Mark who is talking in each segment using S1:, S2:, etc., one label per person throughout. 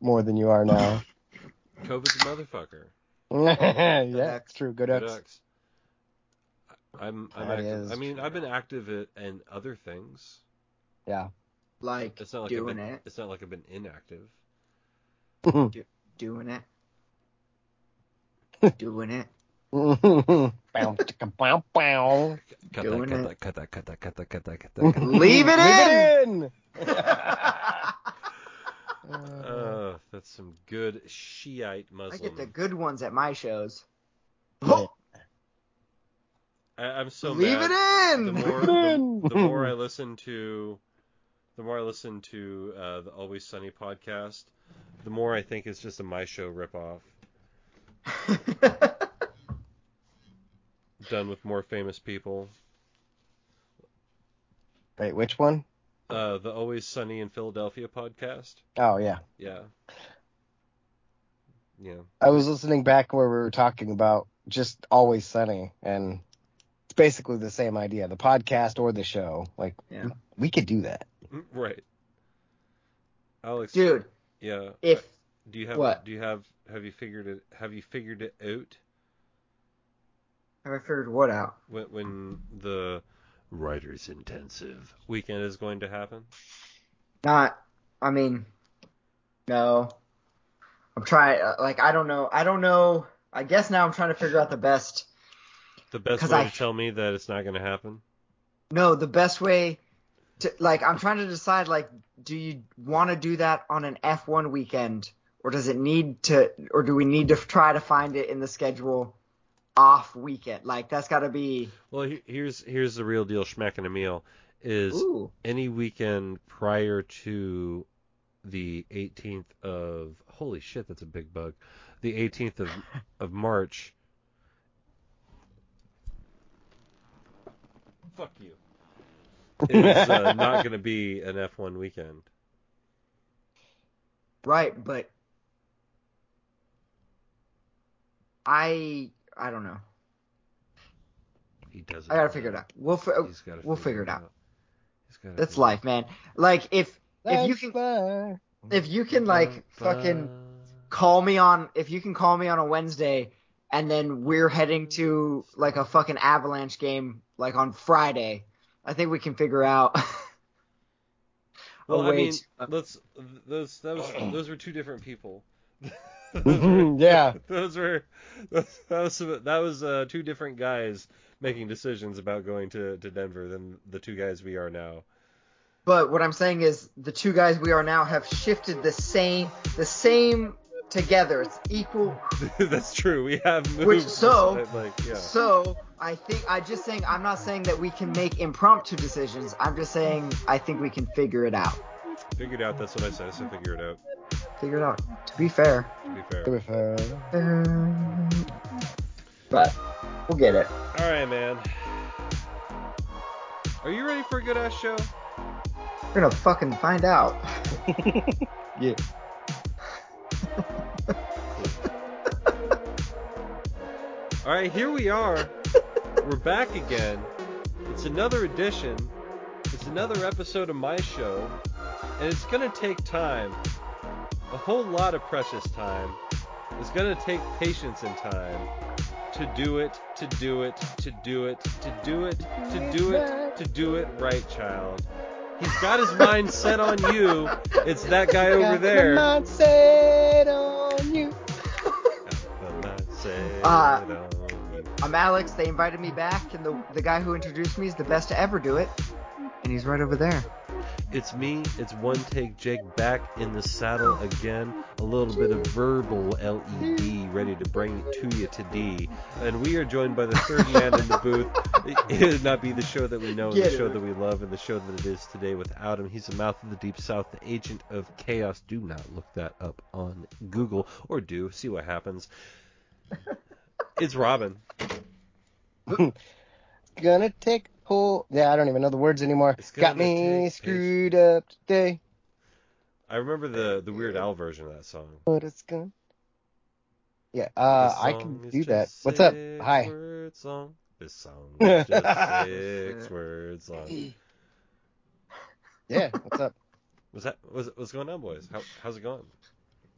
S1: more than you are now.
S2: COVID's a motherfucker.
S1: yeah, it's true. Go
S2: Go
S1: Ducks.
S2: Ducks. I'm I'm
S1: That
S2: active.
S1: is
S2: I mean, I've been active in, in other things.
S1: Yeah.
S3: Like
S2: It's not like
S3: doing
S2: I've been,
S3: it,
S2: It's not like I've been inactive.
S3: doing it, doing it.
S1: bow, chicka, bow, bow.
S2: Cut
S3: Doing
S2: that,
S3: it.
S2: cut that, cut that, cut that, cut that, cut that, cut that.
S3: Leave it in.
S1: Leave it in.
S2: Uh, that's some good Shiite
S3: Muslims.
S2: I
S3: get the good ones at my shows.
S2: I, I'm so
S3: Leave
S2: mad.
S3: it in.
S2: The more, the, the more I listen to, the more I listen to uh, the Always Sunny podcast, the more I think it's just a My Show ripoff done with more famous people.
S1: Wait, which one?
S2: Uh, the Always Sunny in Philadelphia podcast.
S1: Oh yeah.
S2: Yeah. Yeah.
S1: I was listening back where we were talking about just always sunny, and it's basically the same idea. The podcast or the show. Like
S3: Yeah.
S1: we could do that.
S2: Mm, Right. Alex.
S3: Dude,
S2: Yeah.
S3: if
S2: Do you have
S3: What?
S2: do you have have you figured it have you figured it out
S3: have I figured what out?
S2: when when the writers intensive weekend is going to happen?
S3: Not. I mean, no. I'm trying. uh, Like I don't know. I don't know. I guess now I'm trying to figure out the best.
S2: The best way
S3: I-
S2: to tell me that it's not going to happen.
S3: No, the best way to like. I'm trying to decide. Like, do you want to do that on an F1 weekend, or does it need to, or do we need to try to find it in the schedule off weekend? Like, that's got to be.
S2: Well, here's here's the real deal. Schmacking a meal is
S3: Ooh.
S2: any weekend prior to the 18th of holy shit, that's a big bug. The 18th of of March. Fuck you. Is uh, not going to be an F1 weekend.
S3: Right, but I I don't know.
S2: He doesn't.
S3: I gotta figure it out. We'll fi-
S2: He's gotta
S3: we'll figure it out.
S2: He's gotta
S3: That's
S2: figure
S3: life, man. Like if if you can
S1: fine.
S3: if you can like fucking call me on if you can call me on a Wednesday and then we're heading to like a fucking avalanche game like on Friday, I think we can figure out. a
S2: Well, I mean,
S3: to- uh,
S2: let's those that was those were two different people. those,
S1: Mhm,
S2: were,
S1: yeah.
S2: those were that was that was uh, two different guys making decisions about going to to Denver than the two guys we are now.
S3: But what I'm saying is the two guys we are now have shifted the same the same together. It's equal.
S2: That's true. We have moved.
S3: Which- so-
S2: like yeah.
S3: So I think I just saying I'm not saying that we can make impromptu decisions. I'm just saying I think we can figure it out.
S2: Figure it out. That's what I said. So figure it out.
S3: Figure it out. To be fair.
S2: To be fair.
S1: To be fair.
S3: Um, but we'll get it.
S2: All right, man. Are you ready for a good ass show?
S3: We're gonna fucking find out.
S1: Yeah.
S2: All right, here we are. We're back again. It's another edition. It's another episode of my show, and it's gonna take time, a whole lot of precious time. It's gonna take patience and time to do it, to do it, to do it, to do it, to do it, to do it right, child. He's got his mind set on you. It's that guy over
S1: Got
S2: there.
S1: my mindset on you.
S3: Uh. I'm Alex. They invited me back, and the the guy who introduced me is the best to ever do it, and he's right over there.
S2: It's me, it's one take Jake back in the saddle again. A little bit of verbal LED ready to bring it to you today. And we are joined by the third man in the booth. It would not be the show that we know and
S3: Get
S2: the
S3: it.
S2: show that we love and the show that it is today without him. He's the mouth of the deep south, the agent of chaos. Do not look that up on Google or do, see what happens. It's Robin.
S1: Gonna take hold. Yeah, I don't even know the words anymore.
S2: It's
S1: Got me
S2: take
S1: screwed up today.
S2: I remember the the Weird Al version of that song.
S1: But it's gonna. Yeah, uh, I can do that. What's up?
S2: six
S1: Hi.
S2: word song. This song is just six words long.
S1: Yeah, what's up?
S2: Was that was what's going on, boys? How, how's it going?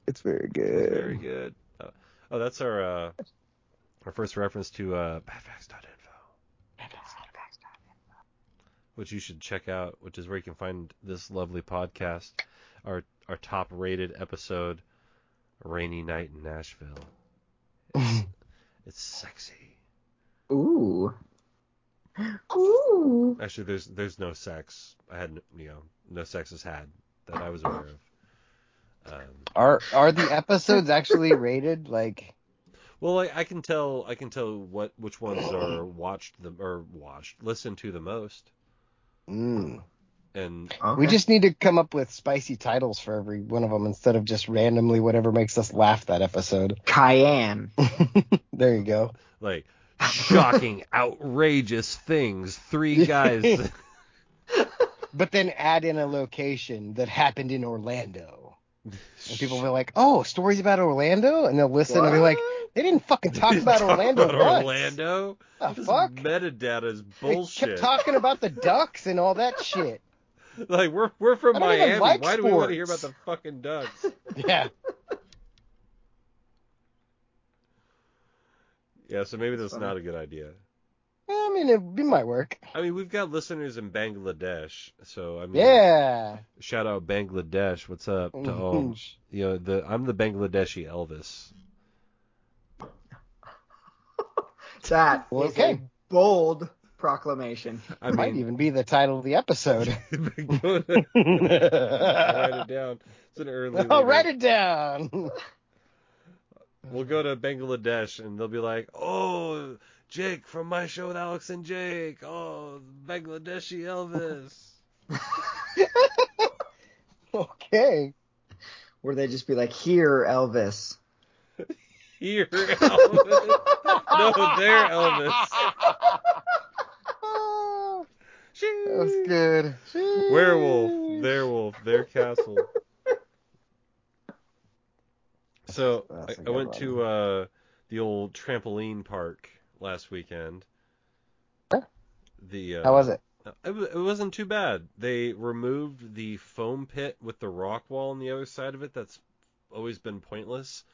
S1: It's very good.
S2: Very good. Uh, oh, that's our uh, our first reference to uh, badfacts.info, which you should check out, which is where you can find this lovely podcast. Our our top rated episode, Rainy Night in Nashville. It's, it's sexy.
S3: Ooh. Ooh.
S2: Actually, there's there's no sex. I had you know no sex is had that I was aware of. Um,
S1: Are are the episodes actually rated? Like,
S2: well, I, I can tell I can tell what which ones are watched the or watched listened to the most,
S1: mm.
S2: and
S3: Okay.
S1: we just need to come up with spicy titles for every one of them instead of just randomly whatever makes us laugh that episode.
S3: Cayenne.
S1: there you go.
S2: like shocking, outrageous things. Three guys.
S1: But then add in a location that happened in Orlando. And people will be like, "Oh, stories about Orlando," and they'll listen and be like, "They didn't fucking talk about
S2: Talk
S1: Orlando
S2: about
S1: once.
S2: Orlando.
S1: The
S2: This
S1: fuck?
S2: metadata is bullshit.
S1: They kept talking about the ducks and all that shit."
S2: Like we're we're from
S1: I don't even
S2: Miami.
S1: like
S2: Why do we want to hear about the fucking ducks?
S1: Yeah.
S2: Yeah, so maybe that's not a good idea.
S1: I mean, it, it might work.
S2: I mean, we've got listeners in Bangladesh, so I mean,
S1: Yeah.
S2: shout out Bangladesh. What's up mm-hmm. to all? You know, the I'm the Bangladeshi Elvis.
S3: That
S1: Well, okay.
S3: a bold proclamation.
S2: I
S1: might even be the title of the episode.
S2: write it down. It's an early.
S1: Oh,
S2: I'll
S1: write it down.
S2: We'll go to Bangladesh and they'll be like, "Oh, Jake from my show with Alex and Jake. Oh, Bangladeshi Elvis."
S1: okay.
S3: Where they just be like, here, Elvis.
S2: Here, Elvis. no, there, Elvis.
S1: That was good.
S2: Werewolf, there wolf, there castle. So I, I, went
S1: one.
S2: to uh, the old trampoline park last weekend. The uh,
S1: How was it?
S2: It, it wasn't too bad. They removed the foam pit with the rock wall on the other side of it. That's always been pointless.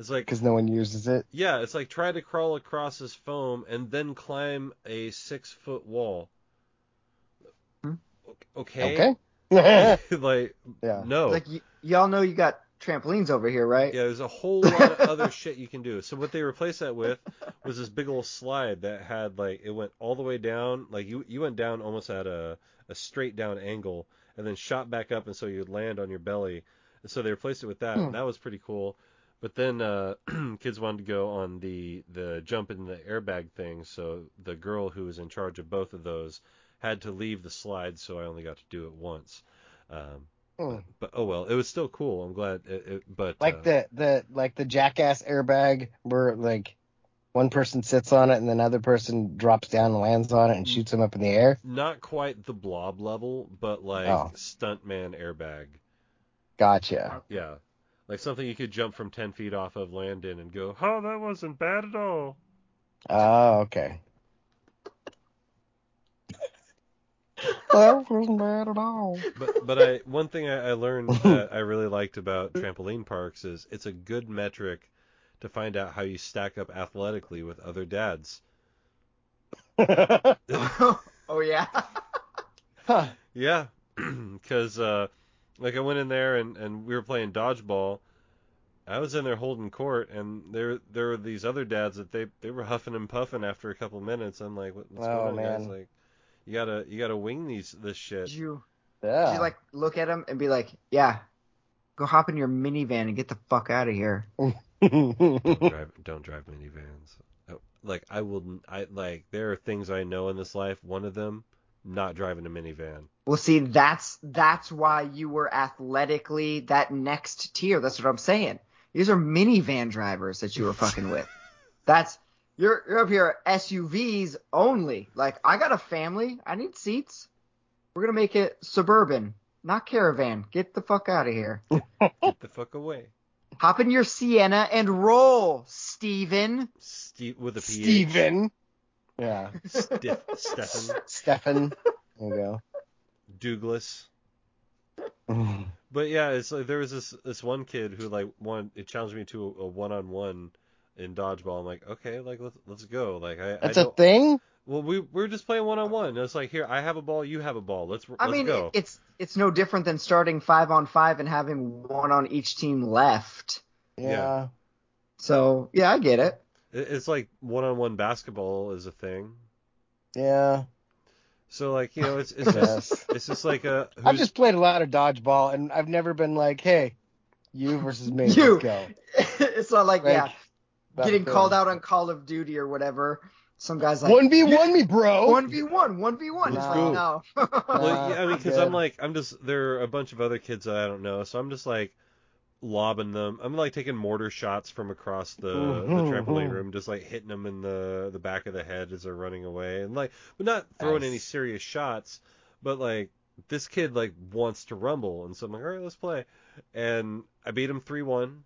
S2: It's like
S1: Because no one uses it.
S2: yeah, it's like try to crawl across this foam and then climb a six foot wall.
S3: Hmm.
S2: Okay.
S1: Okay.
S2: like
S1: yeah.
S2: no.
S3: Like, y- y'all know you got trampolines over here, right?
S2: Yeah, there's a whole lot of other shit you can do. So what they replaced that with was this big old slide that had like it went all the way down, like you you went down almost at a a straight down angle and then shot back up and so you'd land on your belly. And so they replaced it with that.
S1: Hmm.
S2: And that was pretty cool. But then uh kids wanted to go on the the jump in the airbag thing, so the girl who was in charge of both of those had to leave the slide, so I only got to do it once. Um,
S1: Hmm.
S2: but oh well, it was still cool. I'm glad. It, it, but
S1: Like
S2: uh,
S1: the the like the jackass airbag where like one person sits on it and then another person drops down and lands on it and shoots them up in the air.
S2: not quite the blob level, but like
S1: Oh.
S2: stuntman airbag.
S1: Gotcha.
S2: Yeah, like something you could jump from ten feet off of, land in, and go, "Oh, that wasn't bad at all."
S1: Oh, okay. that wasn't bad at all.
S2: But but I one thing I, I learned that I really liked about trampoline parks is it's a good metric to find out how you stack up athletically with other dads.
S3: oh yeah.
S1: huh.
S2: Yeah, because uh, like I went in there and, and we were playing dodgeball. I was in there holding court, and there there were these other dads that they they were huffing and puffing after a couple minutes. I'm like, what, what's
S1: Oh,
S2: going on, guys? Like, you gotta you gotta wing these this shit.
S3: Did you, did you like look at him and be like, yeah, go hop in your minivan and get the fuck out of here.
S2: Don't drive don't drive minivans. Oh, Like I will I like there are things I know in this life. One of them, not driving a minivan.
S3: Well, see, that's that's why you were athletically that next tier. That's what I'm saying. These are minivan drivers that you were fucking with. That's you're you're up here SUVs only. Like I got a family. I need seats. We're gonna make it suburban, not caravan. Get the fuck out of here.
S2: Get the fuck away.
S3: Hop in your Sienna and roll, Steven.
S2: Steve with a PH.
S1: Steven. Yeah.
S2: Stiff, Stefan.
S1: Stefan. There you go. Douglas.
S2: But yeah, it's like there was this this one kid who like one it challenged me to a one on one in dodgeball. I'm like, okay, like let's let's go. Like I
S1: That's
S2: I
S1: a thing.
S2: well we we are just playing one on one. It's like here I have a ball, you have a ball. Let's
S3: I
S2: let's
S3: mean,
S2: go.
S3: it- it's it's no different than starting five on five and having one on each team left.
S1: Yeah.
S2: Yeah.
S3: So yeah, I get it.
S2: It- It's like one on one basketball is a thing.
S1: Yeah.
S2: So like you know it's it's just it's just like a
S1: I've just played a lot of dodgeball, and I've never been like, hey, you versus me,
S3: You.
S1: let's go.
S3: it's not like,
S1: Like,
S3: yeah, getting
S1: a thing.
S3: called out on Call of Duty or whatever. Some guys like
S1: One v one me, bro.
S3: one v one, one v one. It's
S1: Nah.
S3: like no.
S2: Well, yeah, I mean, because. I'm like, I'm just there are a bunch of other kids that I don't know, so I'm just like lobbing them. I'm like taking mortar shots from across the, the
S1: Mhm,
S2: trampoline
S1: mhm.
S2: room, just like hitting them in the the back of the head as they're running away, and like, but not throwing any serious shots. But like this kid like wants to rumble, and so I'm like, all right, let's play, and I beat him three one.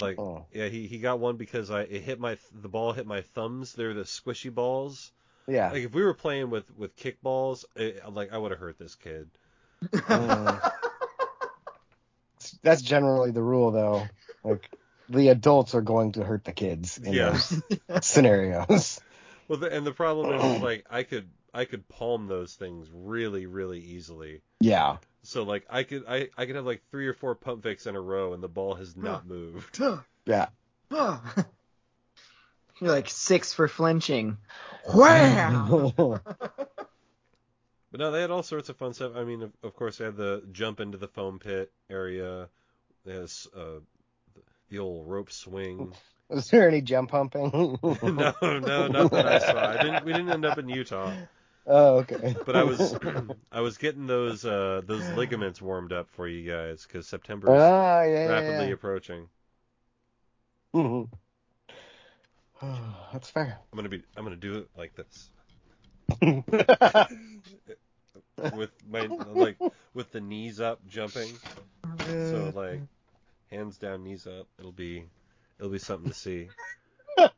S2: Like
S1: Oh.
S2: yeah, he, he got one because I it hit my the ball hit my thumbs. They're the squishy balls.
S1: Yeah.
S2: Like if we were playing with with kickballs, it, like I would have hurt this kid.
S1: Mm. That's generally the rule, though. Like the adults are going to hurt the kids in
S2: Yeah.
S1: those scenarios.
S2: Well, the, and the problem is, is like I could I could palm those things really really easily.
S1: Yeah.
S2: So like I could I, I could have like three or four pump fakes in a row and the ball has not moved.
S1: Yeah.
S3: You're like six for flinching. Wham!
S2: But no, they had all sorts of fun stuff. I mean, of, of course, they had the jump into the foam pit area. There's uh, the old rope swing.
S1: Was there any jump humping?
S2: no, no, not that I saw. I didn't. We didn't end up in Utah.
S1: Oh, okay.
S2: But I was I was getting those uh, those ligaments warmed up for you guys because September is
S1: Ah, yeah,
S2: rapidly
S1: yeah,
S2: approaching.
S1: Mhm. That's fair.
S2: I'm gonna be I'm gonna do it like this with my like with the knees up jumping. So like hands down, knees up. It'll be it'll be something to see.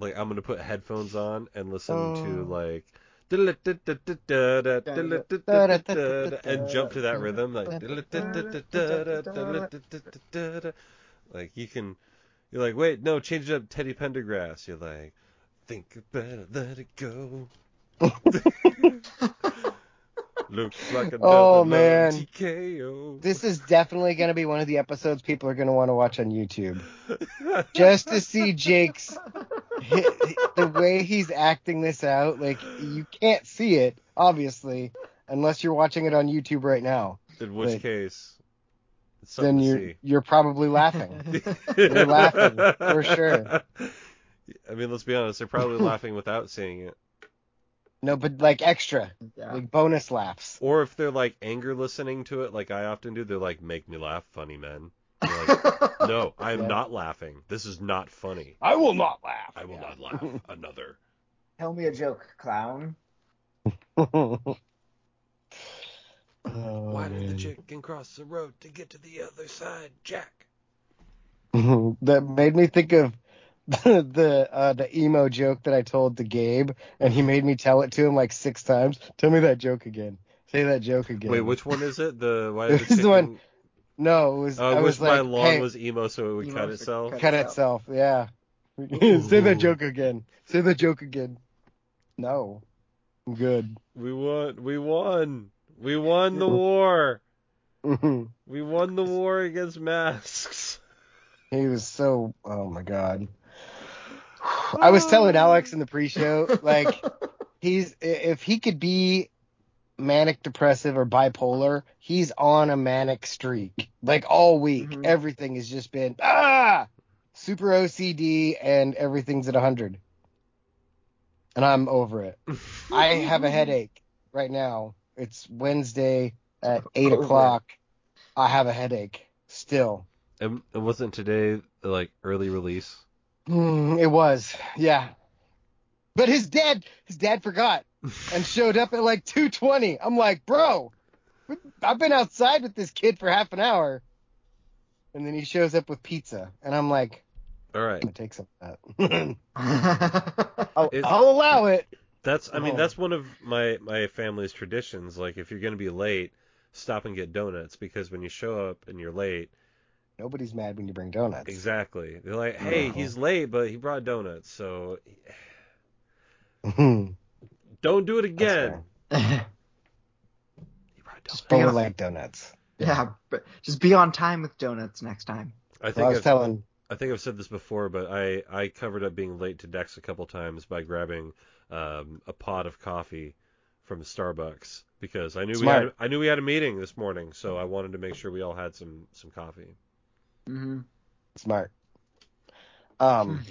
S2: Like I'm gonna put headphones on and listen to
S1: Oh.
S2: like and jump to that rhythm like like you can you're like wait no change it up Teddy Pendergrass you're like think about it let it go looks like another
S1: Oh, man.
S2: TKO
S1: This is definitely going to be one of the episodes people are going to want to watch on YouTube. Just to see Jake's the way he's acting this out. Like you can't see it, obviously, unless you're watching it on YouTube right now.
S2: in which
S1: Like,
S2: case
S1: Then you're you're probably laughing. You're laughing, for sure.
S2: I mean let's be honest they're probably laughing without seeing it
S1: No, but like extra,
S3: Yeah.
S1: like bonus laughs.
S2: Or if they're like anger listening to it, like I often do, they're like, "Make me laugh, funny man." I'm like, no, I am
S1: Yeah.
S2: not laughing. This is not funny.
S1: I will not laugh.
S2: I will not laugh. Another.
S3: Tell me a joke, clown.
S1: oh,
S2: Why did the
S1: oh,
S2: chicken cross the road to get to the other side, Jack?
S1: that made me think of the the, uh, the emo joke that I told to Gabe, and he made me tell it to him like six times. Tell me that joke again. Say that joke again.
S2: Wait, which one is it? The why did
S1: It
S2: the
S1: was the one- No, it was.
S2: Oh,
S1: I
S2: I
S1: was
S2: wish my
S1: like,
S2: lawn
S1: hey,
S2: was emo so it would cut itself.
S3: cut-
S1: cut
S3: itself.
S1: itself. Yeah. Say that joke again. Say that joke again. No. I'm good.
S2: We won. We won. We won the war. We won the war against masks.
S1: He was so. Oh my god. I was telling Alex in the pre-show, like he's if he could be manic depressive or bipolar, he's on a manic streak. Like all week,
S3: Mhm.
S1: everything has just been ah super OCD and everything's at 100. And I'm over it. I have a headache right now. It's Wednesday at eight
S3: Over it.
S1: o'clock. I have a headache still.
S2: And and wasn't today like early release?
S1: Hmm, it was, yeah. But his dad, his dad forgot and showed up at like 2:20. I'm like, bro, I've been outside with this kid for half an hour, and then he shows up with pizza, and I'm like,
S2: All right.
S1: I'm gonna take some of that. I'll,
S2: It-
S1: I'll allow it.
S2: That's I mean
S1: Oh.
S2: that's one of my my family's traditions. Like if you're gonna be late, stop and get donuts because when you show up and you're late,
S1: Nobody's mad when you bring donuts.
S2: exactly, they're like, "Hey,
S3: No.
S2: he's late, but he brought donuts." So don't do it again. He brought donuts.
S3: Just
S1: But
S3: be on,
S1: like donuts.
S3: yeah, but just be on time with donuts next time.
S2: I
S1: Well,
S2: think
S1: I was
S2: I've,
S1: telling
S2: I think I've said this before, but I I covered up being late to Dex a couple times by grabbing um, a pot of coffee from Starbucks because I knew we had I knew we had a meeting this morning, so I wanted to make sure we all had some some coffee.
S3: Hmm
S1: smart. Um,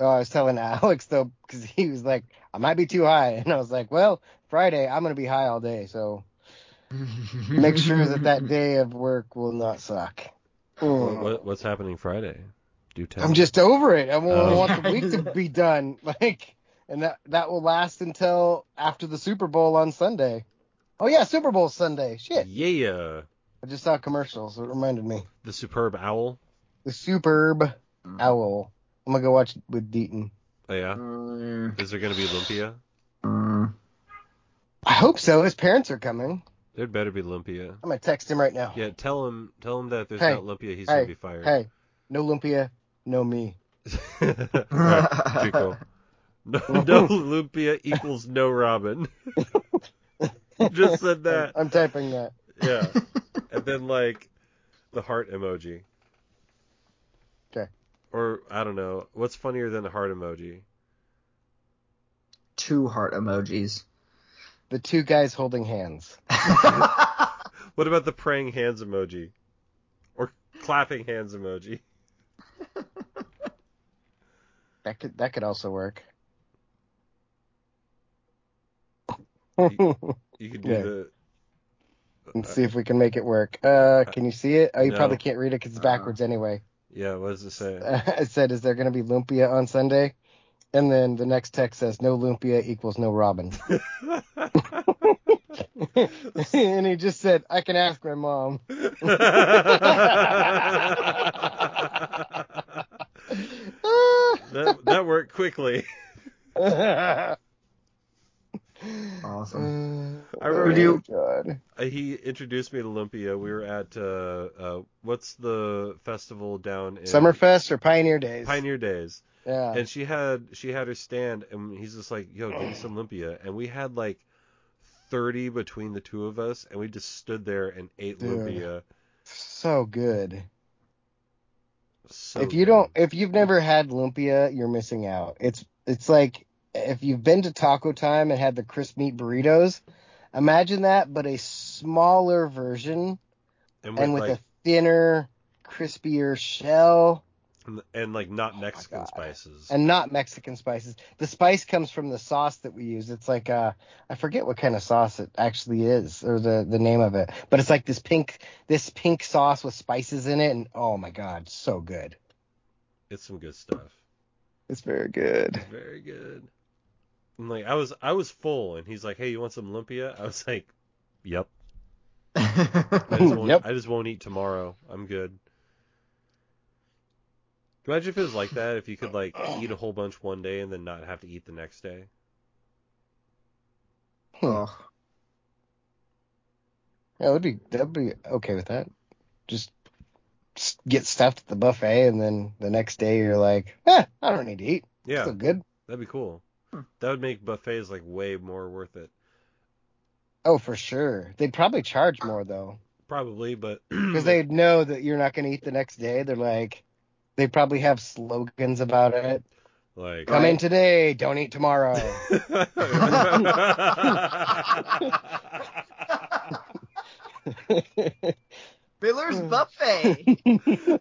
S1: oh, I was telling Alex though because he was like, I might be too high, and I was like, well, Friday I'm gonna be high all day, so make sure that that day of work will not suck.
S2: What, what's happening Friday? Do tell.
S1: I'm just over it. I want,
S2: Oh.
S1: want the week to be done, like, and that that will last until after the Super Bowl on Sunday. Oh yeah, Super Bowl Sunday. Shit,
S2: yeah,
S1: I just saw commercials. so it reminded me.
S2: the superb owl.
S1: The Superb Owl. I'm gonna go watch it with Deaton.
S2: Oh, yeah,
S3: Mm,
S2: is there gonna be Lumpia?
S3: mm.
S1: I hope so. His parents are coming.
S2: There'd better be Lumpia.
S1: I'm gonna text him right now.
S2: Yeah, tell him tell him that if there's
S1: Hey,
S2: not Lumpia, he's
S1: hey,
S2: gonna be fired.
S1: Hey, no Lumpia, no me.
S2: Alright, Chico. No, no Lumpia equals no Robin. Just said that.
S1: I'm typing that.
S2: Yeah. And then like the heart emoji.
S1: Okay.
S2: Or I don't know. What's funnier than the heart emoji?
S3: Two heart emojis.
S1: The two guys holding hands.
S2: What about the praying hands emoji? Or clapping hands emoji?
S1: That could that could also work.
S2: You could do
S1: Yeah.
S2: the
S1: Let's see if we can make it work. Uh, can you see it? Oh, you
S2: No.
S1: probably can't read it because it's
S3: Uh.
S1: backwards anyway.
S2: Yeah, what does it say?
S1: I said, "Is there going to be Lumpia on Sunday?" And then the next text says, "No Lumpia equals no Robin." and he just said, "I can ask my mom."
S2: that that worked quickly.
S3: Awesome.
S2: I remember-
S1: oh, God.
S2: Uh, he introduced me to Lumpia. We were at uh, uh, what's the festival down in
S1: Summerfest or Pioneer Days?
S2: Pioneer Days,
S1: Yeah.
S2: and she had she had her stand, and he's just like, "Yo, give me some Lumpia," and we had like thirty between the two of us, and we just stood there and ate
S1: Dude.
S2: Lumpia.
S1: so good.
S2: So
S1: if you
S2: good.
S1: don't, if you've never had lumpia, you're missing out. It's it's like if you've been to Taco Time and had the crisp meat burritos, imagine that, but a smaller version
S2: and with,
S1: and with
S2: like
S1: a thinner, crispier shell
S2: and, and like not Mexican
S1: Oh God.
S2: spices.
S1: and not Mexican spices. The spice comes from the sauce that we use. It's like uh I forget what kind of sauce it actually is or the the name of it, but it's like this pink this pink sauce with spices in it and oh my god, so good.
S2: it's some good stuff.
S1: It's very good.
S2: It's very good. And like I was I was full, and he's like, "Hey, you want some Lumpia?" I was like, "Yep." I just won't,
S1: Yep.
S2: I just won't eat tomorrow. I'm good. Imagine if it was like that. If you could like eat a whole bunch one day and then not have to eat the next day.
S3: oh,
S1: Yeah, that'd be that'd be okay with that. Just get stuffed at the buffet, and then the next day you're like, eh, I don't need to eat.
S2: Yeah,
S1: Still good.
S2: that'd be cool.
S3: Hmm.
S2: That would make buffets like way more worth it.
S1: Oh, for sure. They'd probably charge more though,
S2: Probably, but
S1: because they know that you're not going to eat the next day. They're like, they probably have slogans about it.
S2: like
S1: Come in today, don't eat tomorrow.
S3: Miller's Buffet.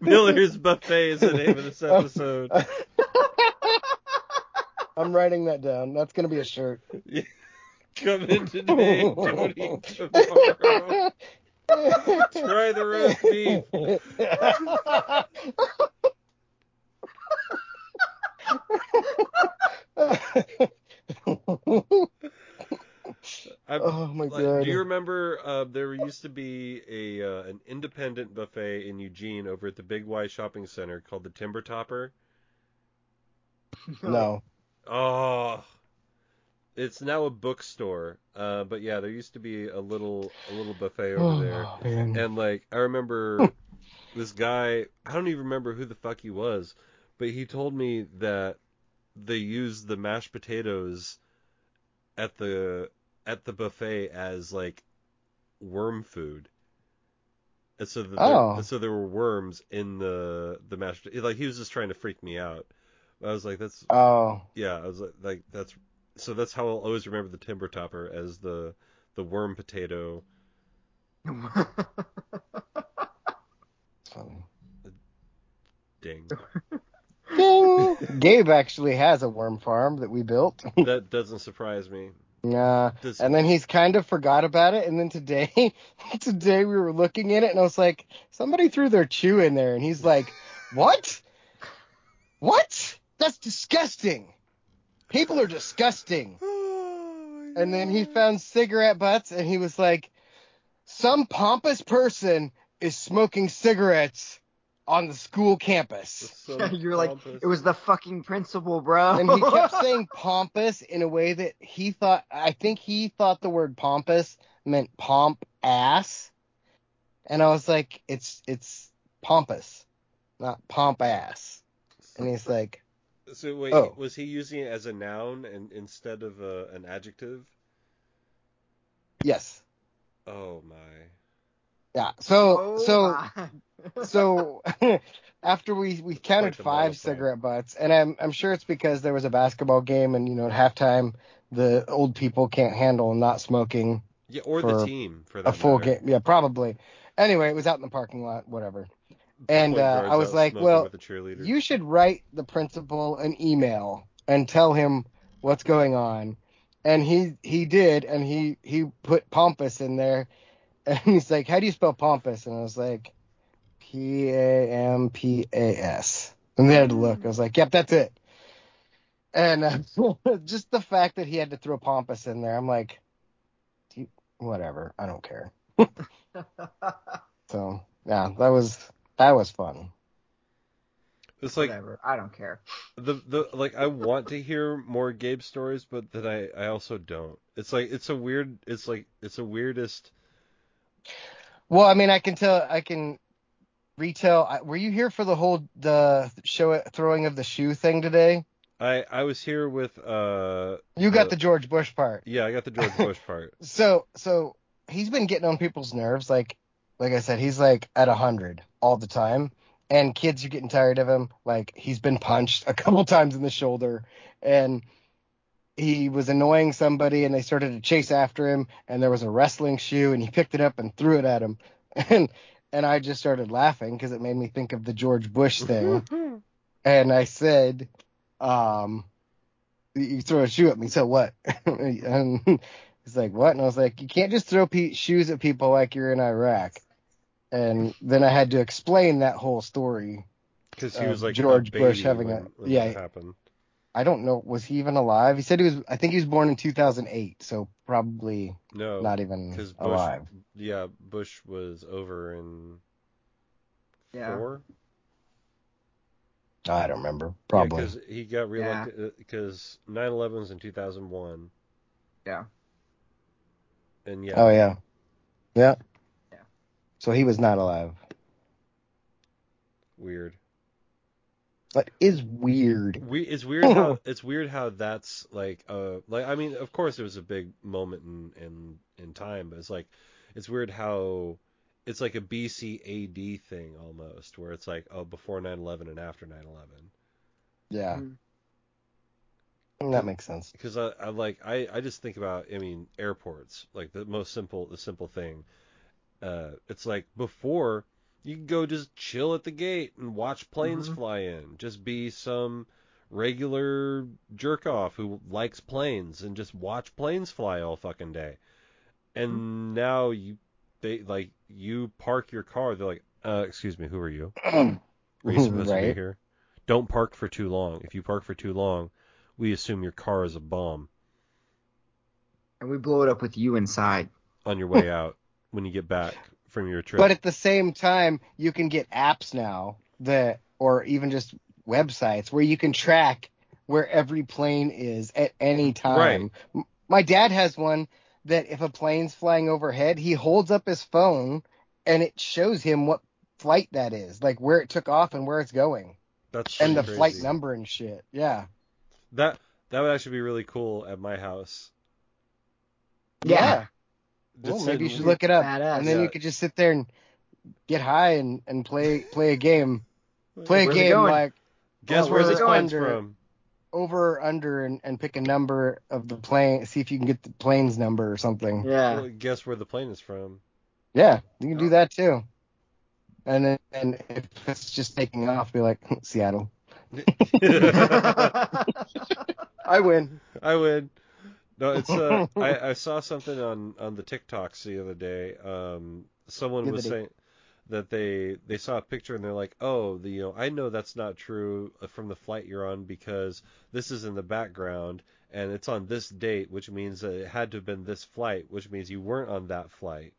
S2: Miller's Buffet is the name of this episode.
S1: I'm writing that down. That's going to be a shirt.
S2: Come in today, eat tomorrow. Try the roast beef.
S1: Oh my
S2: like,
S1: god.
S2: do you remember uh, there used to be a uh, an independent buffet in Eugene over at the Big Y Shopping Center called the Timber Topper?
S1: No.
S2: Oh, it's now a bookstore. Uh, but yeah, there used to be a little a little buffet over there,
S1: Oh, man.
S2: and like I remember this guy. I don't even remember who the fuck he was, but he told me that they used the mashed potatoes at the at the buffet as like worm food. And so, there,
S1: Oh.
S2: and so there were worms in the the mashed. Like he was just trying to freak me out. I was like, that's
S1: Oh,
S2: yeah. I was like, like that's so that's how I'll always remember the timber topper as the the worm potato.
S1: it's funny.
S2: Ding.
S1: Ding! Gabe actually has a worm farm that we built.
S2: that doesn't surprise me.
S1: Yeah.
S2: Does,
S1: And then he's kind of forgot about it. And then today, today we were looking at it, and I was like, somebody threw their chew in there, and he's like, what? What? That's disgusting. People are disgusting. Oh, and then he found cigarette butts, and he was like, some pompous person is smoking cigarettes on the school campus.
S3: You're like, it was the fucking principal, bro.
S1: and he kept saying pompous in a way that he thought I think he thought the word pompous meant pomp ass. And I was like, it's it's pompous, not pomp ass. And he's like,
S2: So wait,
S1: Oh.
S2: was he using it as a noun and instead of a, an adjective?
S1: Yes.
S2: Oh my.
S1: Yeah. So
S3: Oh
S1: so so after we we counted
S2: Quite
S1: five cigarette butts, and I'm I'm sure it's because there was a basketball game, and you know at halftime the old people can't handle not smoking
S2: Yeah, or the team for that
S1: a full
S2: matter.
S1: game. Yeah, probably. Anyway, it was out in the parking lot, whatever. And uh, I was like, well, you should write the principal an email and tell him what's going on. And he he did, and he he put pompous in there, and he's like, how do you spell pompous? And I was like, P A M P A S. And they had to look. I was like, yep, that's it. And uh, just the fact that he had to throw pompous in there, I'm like, whatever, I don't care. So yeah, that was that was fun.
S2: it's like
S3: Whatever. I don't care.
S2: the the like I want to hear more Gabe stories, but then I I also don't. It's like it's a weird. It's like it's a weirdest.
S1: Well, I mean, I can tell, I can retell. I- Were you here for the whole the show throwing of the shoe thing today?
S2: I I was here with uh.
S1: You got the George Bush part.
S2: Yeah, I got the George Bush part.
S1: So so he's been getting on people's nerves. Like like I said, he's like at a hundred all the time, and kids are getting tired of him. Like he's been punched a couple times in the shoulder, and he was annoying somebody, and they started to chase after him, and there was a wrestling shoe, and he picked it up and threw it at him, and and I just started laughing because it made me think of the George Bush thing, and I said, um. You throw a shoe at me, so what? and He's like, what? And I was like, you can't just throw pe- shoes at people like you're in Iraq. And then I had to explain that whole story.
S2: Because he was like
S1: George
S2: a
S1: Bush having
S2: when,
S1: a-
S2: when
S1: yeah.
S2: happened.
S1: I don't know, was he even alive? He said he was. I think he was born in 2008, so probably
S2: No,
S1: not even
S2: because Bush.
S1: alive.
S2: Yeah, Bush was over in
S3: Yeah.
S2: four.
S1: I don't remember. Probably.
S2: because he got reelected uh, because 9/11's in 2001.
S3: Yeah.
S2: And yeah,
S1: Oh yeah. Yeah.
S3: Yeah.
S1: So he was not alive.
S2: weird.
S1: That is weird.
S2: We it's weird how it's weird how that's like uh like I mean of course it was a big moment in in in time but it's like it's weird how it's like a BC AD thing almost where it's like oh before 9/11 and after 9/11
S1: Yeah.
S3: Mhm.
S1: That makes sense.
S2: because I, I like I, I just think about I mean airports like the most simple the simple thing uh it's like before you could go just chill at the gate and watch planes
S3: Mhm.
S2: fly in. Just be some regular jerk off who likes planes and just watch planes fly all fucking day. And now you they like you park your car they're like uh excuse me who are you? Are you supposed to be here? Don't park for too long. If you park for too long we assume your car is a bomb.
S3: And we blow it up with you inside.
S2: on your way out when you get back from your trip.
S1: But at the same time, you can get apps now that, or even just websites where you can track where every plane is at any time. M My dad has one that if a plane's flying overhead, he holds up his phone and it shows him what flight that is, like where it took off and where it's going,
S2: That's
S1: and the
S2: pretty
S1: flight number and shit. Yeah.
S2: That that would actually be really cool at my house.
S3: Yeah.
S1: Well, maybe you should look it up,
S3: Badass.
S1: and then
S2: Yeah.
S1: you could just sit there and get high and, and play play a game. Play a
S3: Where's it
S1: game like
S2: Guess
S1: Oh,
S2: where
S1: where's
S2: this
S1: it
S2: plane's
S1: under?
S2: from?
S1: over or under and, and pick a number of the plane. See if you can get the plane's number or something.
S3: Yeah.
S2: Well, guess where the plane is from.
S1: Yeah, you can
S3: Oh.
S1: do that too. And then and if it's just taking off, be like hmm, Seattle. I win.
S2: I win. No, it's uh, I, I saw something on on the TikToks the other day. Um, someone
S1: The
S2: was saying that they they saw a picture and they're like, oh, the you know, I know that's not true uh, from the flight you're on because this is in the background and it's on this date, which means that it had to have been this flight, which means you weren't on that flight.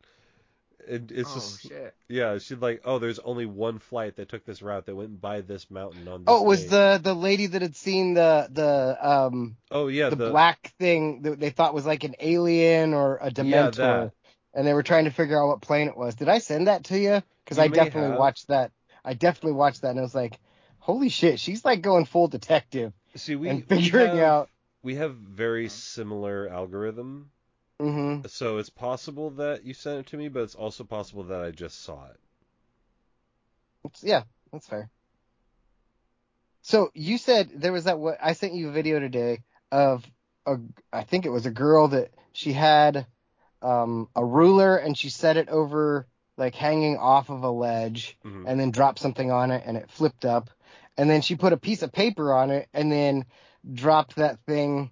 S2: It, it's
S3: oh
S2: just
S3: shit.
S2: yeah, she's like, oh, there's only one flight that took this route that went by this mountain on this
S1: Oh, it was
S2: date."
S1: the the lady that had seen the the um
S2: oh yeah
S1: the, black thing that they thought was like an alien or a
S2: Yeah,
S1: Dementor,
S2: that.
S1: and they were trying to figure out what plane it was. Did I send that to you? Because I definitely
S2: have.
S1: watched that. I definitely watched that, and I was like, holy shit, she's like going full detective
S2: See, we
S1: and
S2: we
S1: figuring
S2: have-
S1: out.
S2: we have very similar algorithm
S1: hmm
S2: so it's possible that you sent it to me but it's also possible that i just saw it
S1: It's, yeah, that's fair. So you said there was that. What I sent you a video today of a. I think it was a girl that she had um, a ruler and she set it over like hanging off of a ledge
S2: Mhm.
S1: and then dropped something on it and it flipped up and then she put a piece of paper on it and then dropped that thing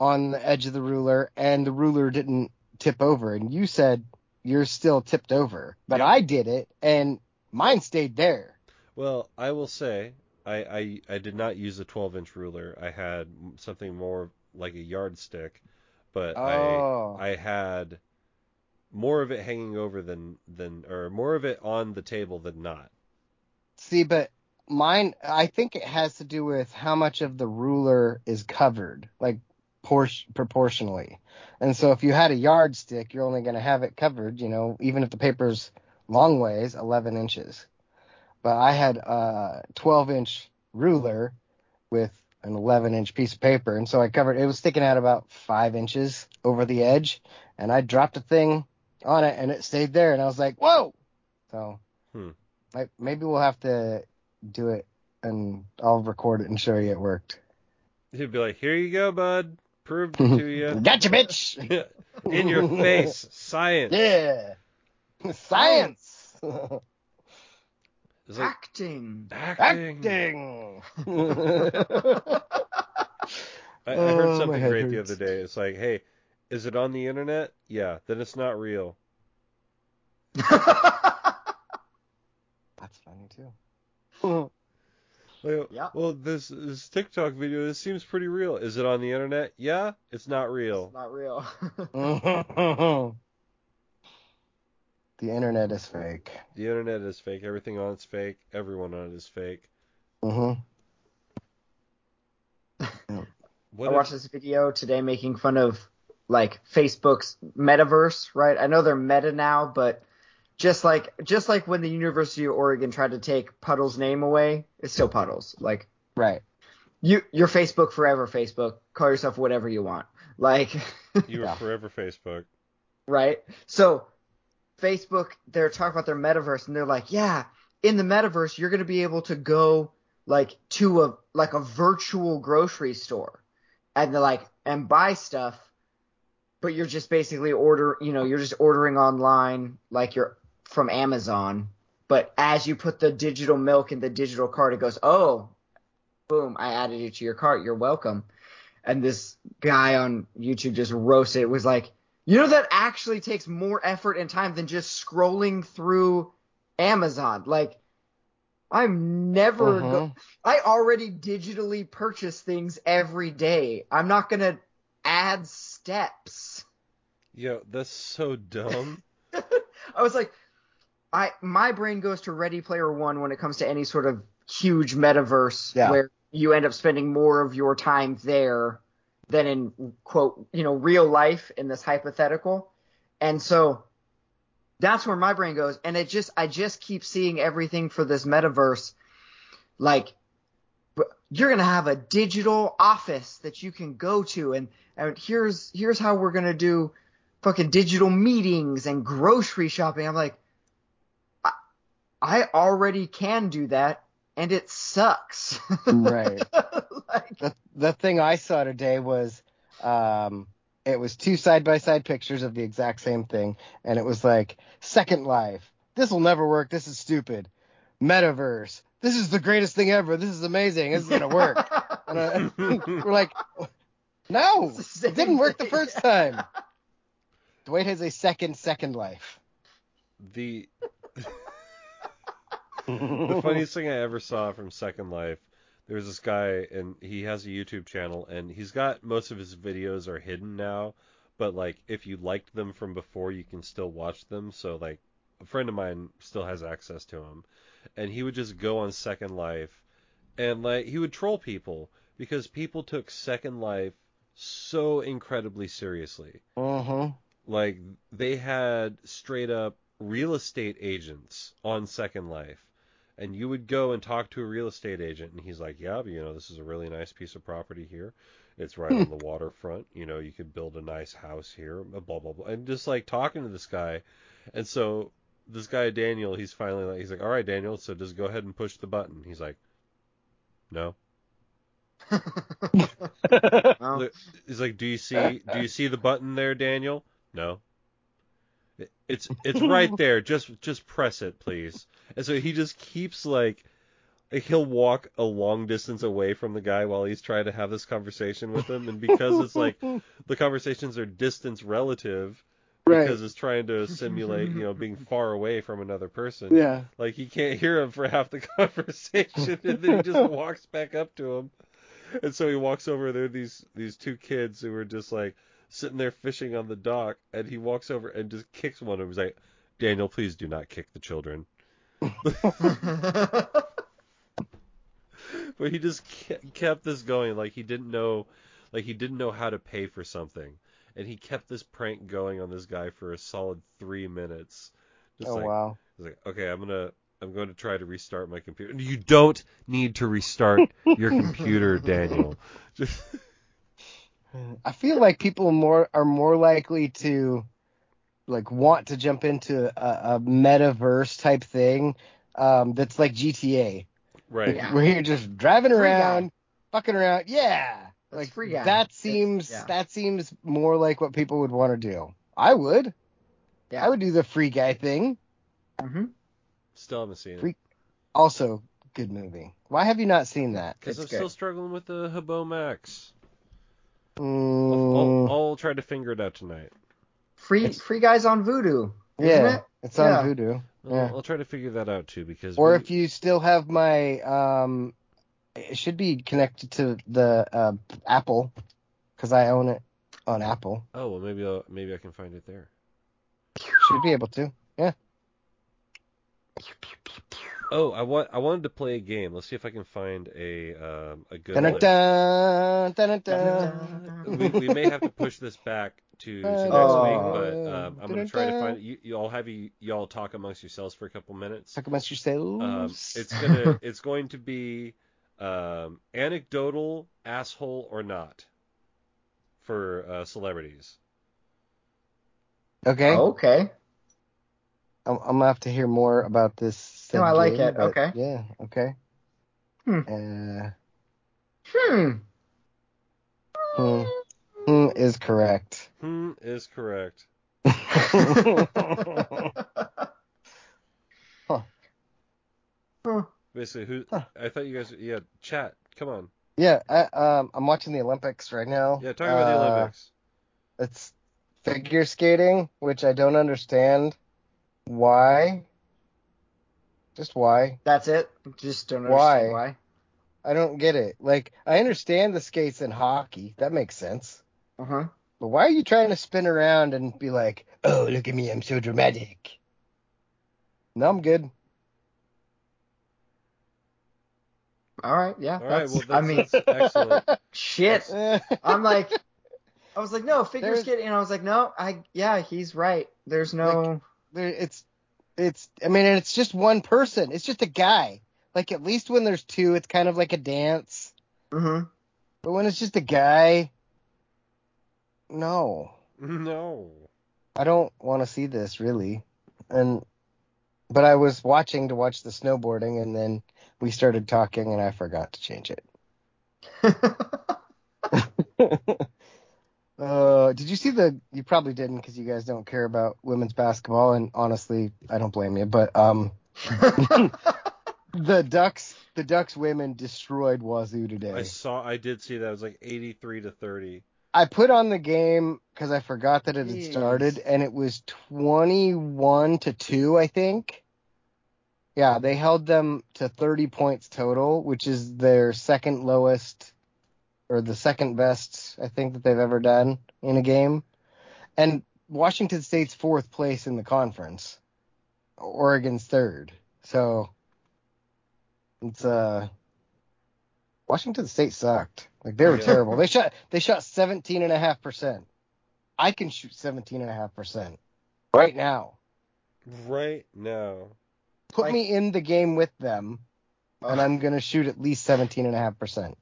S1: on the edge of the ruler and the ruler didn't tip over and you said you're still tipped over but
S2: Yep.
S1: I did it and mine stayed there.
S2: well i will say I, I i did not use a 12 inch ruler i had something more like a yardstick but
S1: Oh.
S2: i i had more of it hanging over than than or more of it on the table than not
S1: See, but mine, I think it has to do with how much of the ruler is covered, like proportionally. And so if you had a yardstick, you're only going to have it covered, you know, even if the paper's long ways, 11 inches. But I had a 12 inch ruler with an 11 inch piece of paper. And so I covered, it was sticking out about five inches over the edge. And I dropped a thing on it and it stayed there. And I was like, whoa. So
S2: Hmm.
S1: I, maybe we'll have to do it and I'll record it and show you it worked.
S2: he'd be like here you go bud proved it to you
S1: Gotcha, bitch.
S2: in your face science
S1: Yeah. Science.
S2: like
S3: Acting.
S2: acting,
S1: Acting.
S2: I, I heard
S1: Oh,
S2: something
S1: head
S2: great the other day. It's like, hey, is it on the internet? Yeah, then it's not real.
S1: That's funny too.
S2: Like,
S3: Yep.
S2: Well, this this TikTok video, this seems pretty real. Is it on the internet? Yeah, it's not real.
S3: It's not real.
S1: the internet is fake.
S2: The internet is fake. Everything on it's fake. Everyone on it is fake.
S1: hmm
S2: What
S3: I
S2: if-
S3: watched this video today making fun of like Facebook's metaverse, right? I know they're meta now, but just like just like when the University of Oregon tried to take Puddle's name away, it's still Puddles. Like
S1: Right.
S3: you you're Facebook forever, Facebook. Call yourself whatever you want. Like
S2: you
S1: are
S2: forever Facebook.
S3: right? So Facebook, they're talking about their metaverse, and they're like, yeah, in the metaverse, you're gonna be able to go like to a like a virtual grocery store, and they're like and buy stuff, but you're just basically order, you know, you're just ordering online like you're from Amazon. But as you put the digital milk in the digital cart, it goes, oh, boom, I added it to your cart. You're welcome. And this guy on YouTube just roasted it. Was like, you know that actually takes more effort and time than just scrolling through Amazon. Like, I'm never.
S1: Mhm.
S3: Go- I already digitally purchase things every day. I'm not gonna add steps.
S2: Yo, that's so dumb.
S3: I was like, I my brain goes to Ready Player One when it comes to any sort of huge metaverse
S1: Yeah.
S3: where you end up spending more of your time there than in quote, you know, real life in this hypothetical. And so that's where my brain goes. And it just, I just keep seeing everything for this metaverse. Like, you're going to have a digital office that you can go to. And, and here's, here's how we're going to do fucking digital meetings and grocery shopping. I'm like, I already can do that and it sucks.
S1: Right.
S3: like,
S1: the the thing I saw today was um it was two side by side pictures of the exact same thing and it was like Second Life. This will never work. This is stupid. Metaverse. This is the greatest thing ever. This is amazing. This is gonna work. and I, we're like, no, it didn't work the first time. Dwight has a second Second Life.
S2: The the funniest thing I ever saw from Second Life, there was this guy and he has a YouTube channel and he's got most of his videos are hidden now, but like if you liked them from before, you can still watch them. So like a friend of mine still has access to them, and he would just go on Second Life and like he would troll people because people took Second Life so incredibly seriously
S1: Mm-hmm.
S2: like they had straight up real estate agents on Second Life. And you would go and talk to a real estate agent and he's like, "Yeah, but, you know, this is a really nice piece of property here. It's right on the waterfront. You know, you could build a nice house here, blah blah blah." And just like talking to this guy. And so this guy Daniel, he's finally like he's like, "All right, Daniel, so just go ahead and push the button." He's like, "No." He's like, "Do you see? Do you see the button there, Daniel?" No. It- It's it's right there. Just just press it, please. And so he just keeps like he'll walk a long distance away from the guy while he's trying to have this conversation with him, and because it's like the conversations are distance relative,
S1: right.
S2: because it's trying to simulate you know being far away from another person.
S1: Yeah.
S2: Like he can't hear him for half the conversation, and then he just walks back up to him. And so he walks over. There are these these two kids who are just like sitting there fishing on the dock, and he walks over and just kicks one of them. He's like, "Daniel, please do not kick the children." But he just kept this going, like he didn't know, like he didn't know how to pay for something, and he kept this prank going on this guy for a solid three minutes. Just
S1: Oh
S2: like,
S1: wow.
S2: He's like, okay, I'm gonna I'm going to try to restart my computer. You don't need to restart your computer, Daniel. Just
S1: I feel like people more are more likely to like want to jump into a, a metaverse type thing um, that's like GTA,
S2: right.
S3: Yeah.
S1: where you're just driving
S3: Free
S1: around,
S3: guy.
S1: fucking around. Yeah,
S3: That's
S1: like
S3: free guy.
S1: that seems
S3: yeah.
S1: that seems more like what people would want to do. I would.
S3: Yeah.
S1: I would do the free guy thing.
S3: hmm
S2: Still haven't seen it.
S1: Also, good movie. Why have you not seen that?
S2: Because I'm
S3: It's
S2: still struggling with the Habo Max. I'll,
S1: Mm,
S2: I'll, I'll try to figure it out tonight.
S3: Free
S1: It's-
S3: free guys on Vudu. Isn't
S1: yeah,
S3: it?
S1: it's on
S3: Yeah.
S1: Vudu.
S2: I'll,
S1: Yeah.
S2: I'll try to figure that out too because
S1: Or
S2: we-
S1: if you still have my, um, it should be connected to the uh, Apple, because I own it on Apple.
S2: oh well maybe I'll, maybe I can find it there.
S1: Should be able to. Yeah.
S2: Oh, I want I wanted to play a game. Let's see if I can find a um, a good.
S1: Dun
S2: link.
S1: dun dun dun.
S2: we, we may have to push this back to, to next
S3: Oh.
S2: week, but um, I'm gonna try to find it. You, you all have you, you all talk amongst yourselves for a couple minutes.
S1: Talk amongst yourselves.
S2: Um, it's gonna it's going to be um, anecdotal asshole or not for uh, celebrities.
S1: okay.
S3: Okay.
S1: I'm, I'm gonna have to hear more about this. said
S3: No, I like
S1: game,
S3: it. Okay.
S1: Yeah. Okay.
S3: Hmm.
S1: Uh,
S3: Hmm.
S1: hmm, hmm is correct.
S2: Hmm is correct.
S3: Huh.
S2: Basically, who
S1: Huh.
S2: I thought you guys yeah chat. Come on,
S1: yeah. I, um, I'm watching the Olympics right now.
S2: yeah, talk about the
S1: Uh,
S2: Olympics.
S1: It's figure skating, which I don't understand. Why? Just why?
S3: That's it. Just don't
S1: Why?
S3: understand why.
S1: I don't get it. Like, I understand the skates in hockey. That makes sense.
S3: Uh huh.
S1: But why are you trying to spin around and be like, oh, look at me, I'm so dramatic? No, I'm good.
S3: All right, yeah.
S2: All right,
S3: that's-
S2: well, that's,
S3: I mean,
S2: that's excellent.
S3: shit. I'm like, I was like, no, figure skating, and I was like, no, I, yeah, he's right. There's no.
S1: There- it's it's I mean and it's just one person. It's just a guy. Like at least when there's two, it's kind of like a dance.
S3: Mm-hmm.
S1: But when it's just a guy, no,
S2: No.
S1: I don't want to see this really. And but I was watching to watch the snowboarding, and then we started talking, and I forgot to change it. uh, did you see the? You probably didn't because you guys don't care about women's basketball, and honestly, I don't blame you. But um, the Ducks, the Ducks women destroyed Wazzu today.
S2: I saw. I did see that. It was like 83 to 30.
S1: I put on the game because I forgot that it had
S3: Jeez.
S1: started, and it was 21 to 2, I think. Yeah, they held them to 30 points total, which is their second lowest or the second best, I think, that they've ever done in a game. And Washington State's fourth place in the conference, Oregon's third. So it's uh Washington State sucked. Like they were
S2: Yeah.
S1: terrible. They shot they shot 17 and a half percent. I can shoot 17 and a half percent right now.
S2: Right now.
S1: Put
S3: Like-
S1: me in the game with them, and I'm gonna shoot at least 17 and a half percent.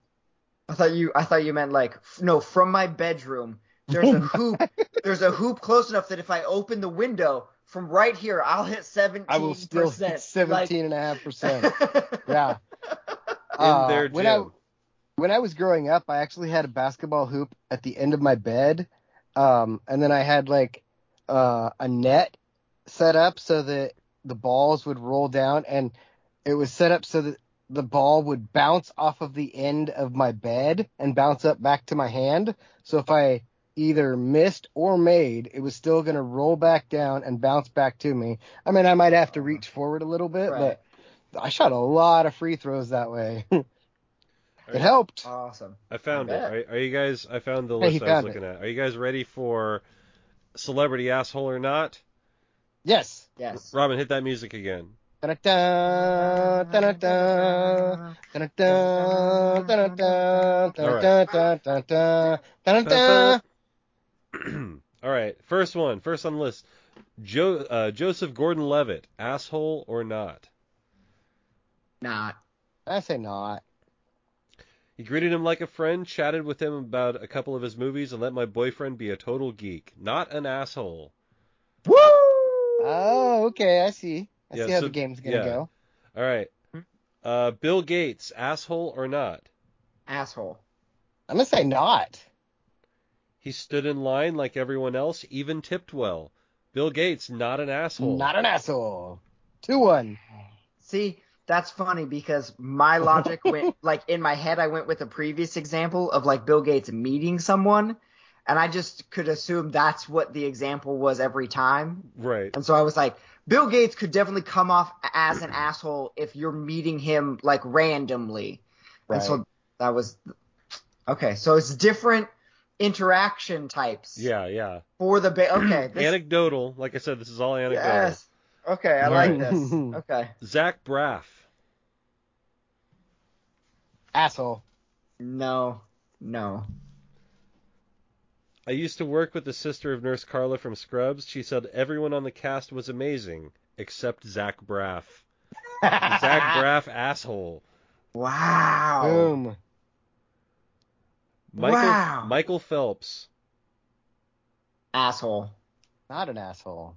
S3: I thought you, I thought you meant like, f- no, from my bedroom. There's a hoop. There's a hoop close enough that if I open the window from right here, I'll hit 17.
S1: I will still hit 17 and a half percent. Yeah.
S2: In
S1: Uh,
S2: their
S1: when I
S2: gym.
S1: when I was growing up, I actually had a basketball hoop at the end of my bed, um, and then I had like uh, a net set up so that the balls would roll down, and it was set up so that the ball would bounce off of the end of my bed and bounce up back to my hand. So if I either missed or made, it was still going to roll back down and bounce back to me. I mean, I might have to reach forward a little bit,
S3: Right.
S1: but I shot a lot of free throws that way. it
S2: Alright.
S1: helped.
S3: Awesome.
S2: I found
S3: I
S2: it. Are, are you guys? I found the
S1: Hey, he
S2: list I was
S1: found
S2: looking at. Are you guys ready for celebrity asshole or not?
S1: Yes.
S3: Yes.
S2: Robin, hit that music again. All right, first one, first on the list. Jo- uh, Joseph Gordon-Levitt, asshole or not?
S3: Not.
S1: I say not.
S2: He greeted him like a friend, chatted with him about a couple of his movies, and let my boyfriend be a total geek. Not an asshole.
S3: Woo!
S1: Oh, okay, I see. I
S2: Yeah,
S1: see how
S2: so-
S1: the game's gonna
S2: yeah.
S1: go.
S2: All right. Uh, Bill Gates, asshole or not?
S3: Asshole.
S1: I'm gonna say not.
S2: He stood in line like everyone else, even tipped well. Bill Gates, not an asshole.
S1: Not an asshole. Two one.
S3: See, that's funny because my logic went like in my head I went with a previous example of like Bill Gates meeting someone and I just could assume that's what the example was every time.
S2: Right.
S3: And so I was like Bill Gates could definitely come off as an asshole if you're meeting him like randomly.
S1: Right.
S3: And so that was Okay, so it's different interaction types
S2: Yeah, yeah.
S3: for the ba- okay. this-
S2: Anecdotal. Like I said, this is all anecdotal.
S3: yes. Okay, I
S2: All
S3: like
S1: right.
S3: this. Okay.
S2: Zach Braff.
S1: Asshole.
S3: No. No.
S2: I used to work with the sister of Nurse Carla from Scrubs. She said everyone on the cast was amazing, except Zach Braff. Zach Braff, asshole.
S3: Wow.
S1: Boom.
S2: Michael,
S3: Wow.
S2: Michael Phelps.
S3: Asshole.
S1: Not an asshole.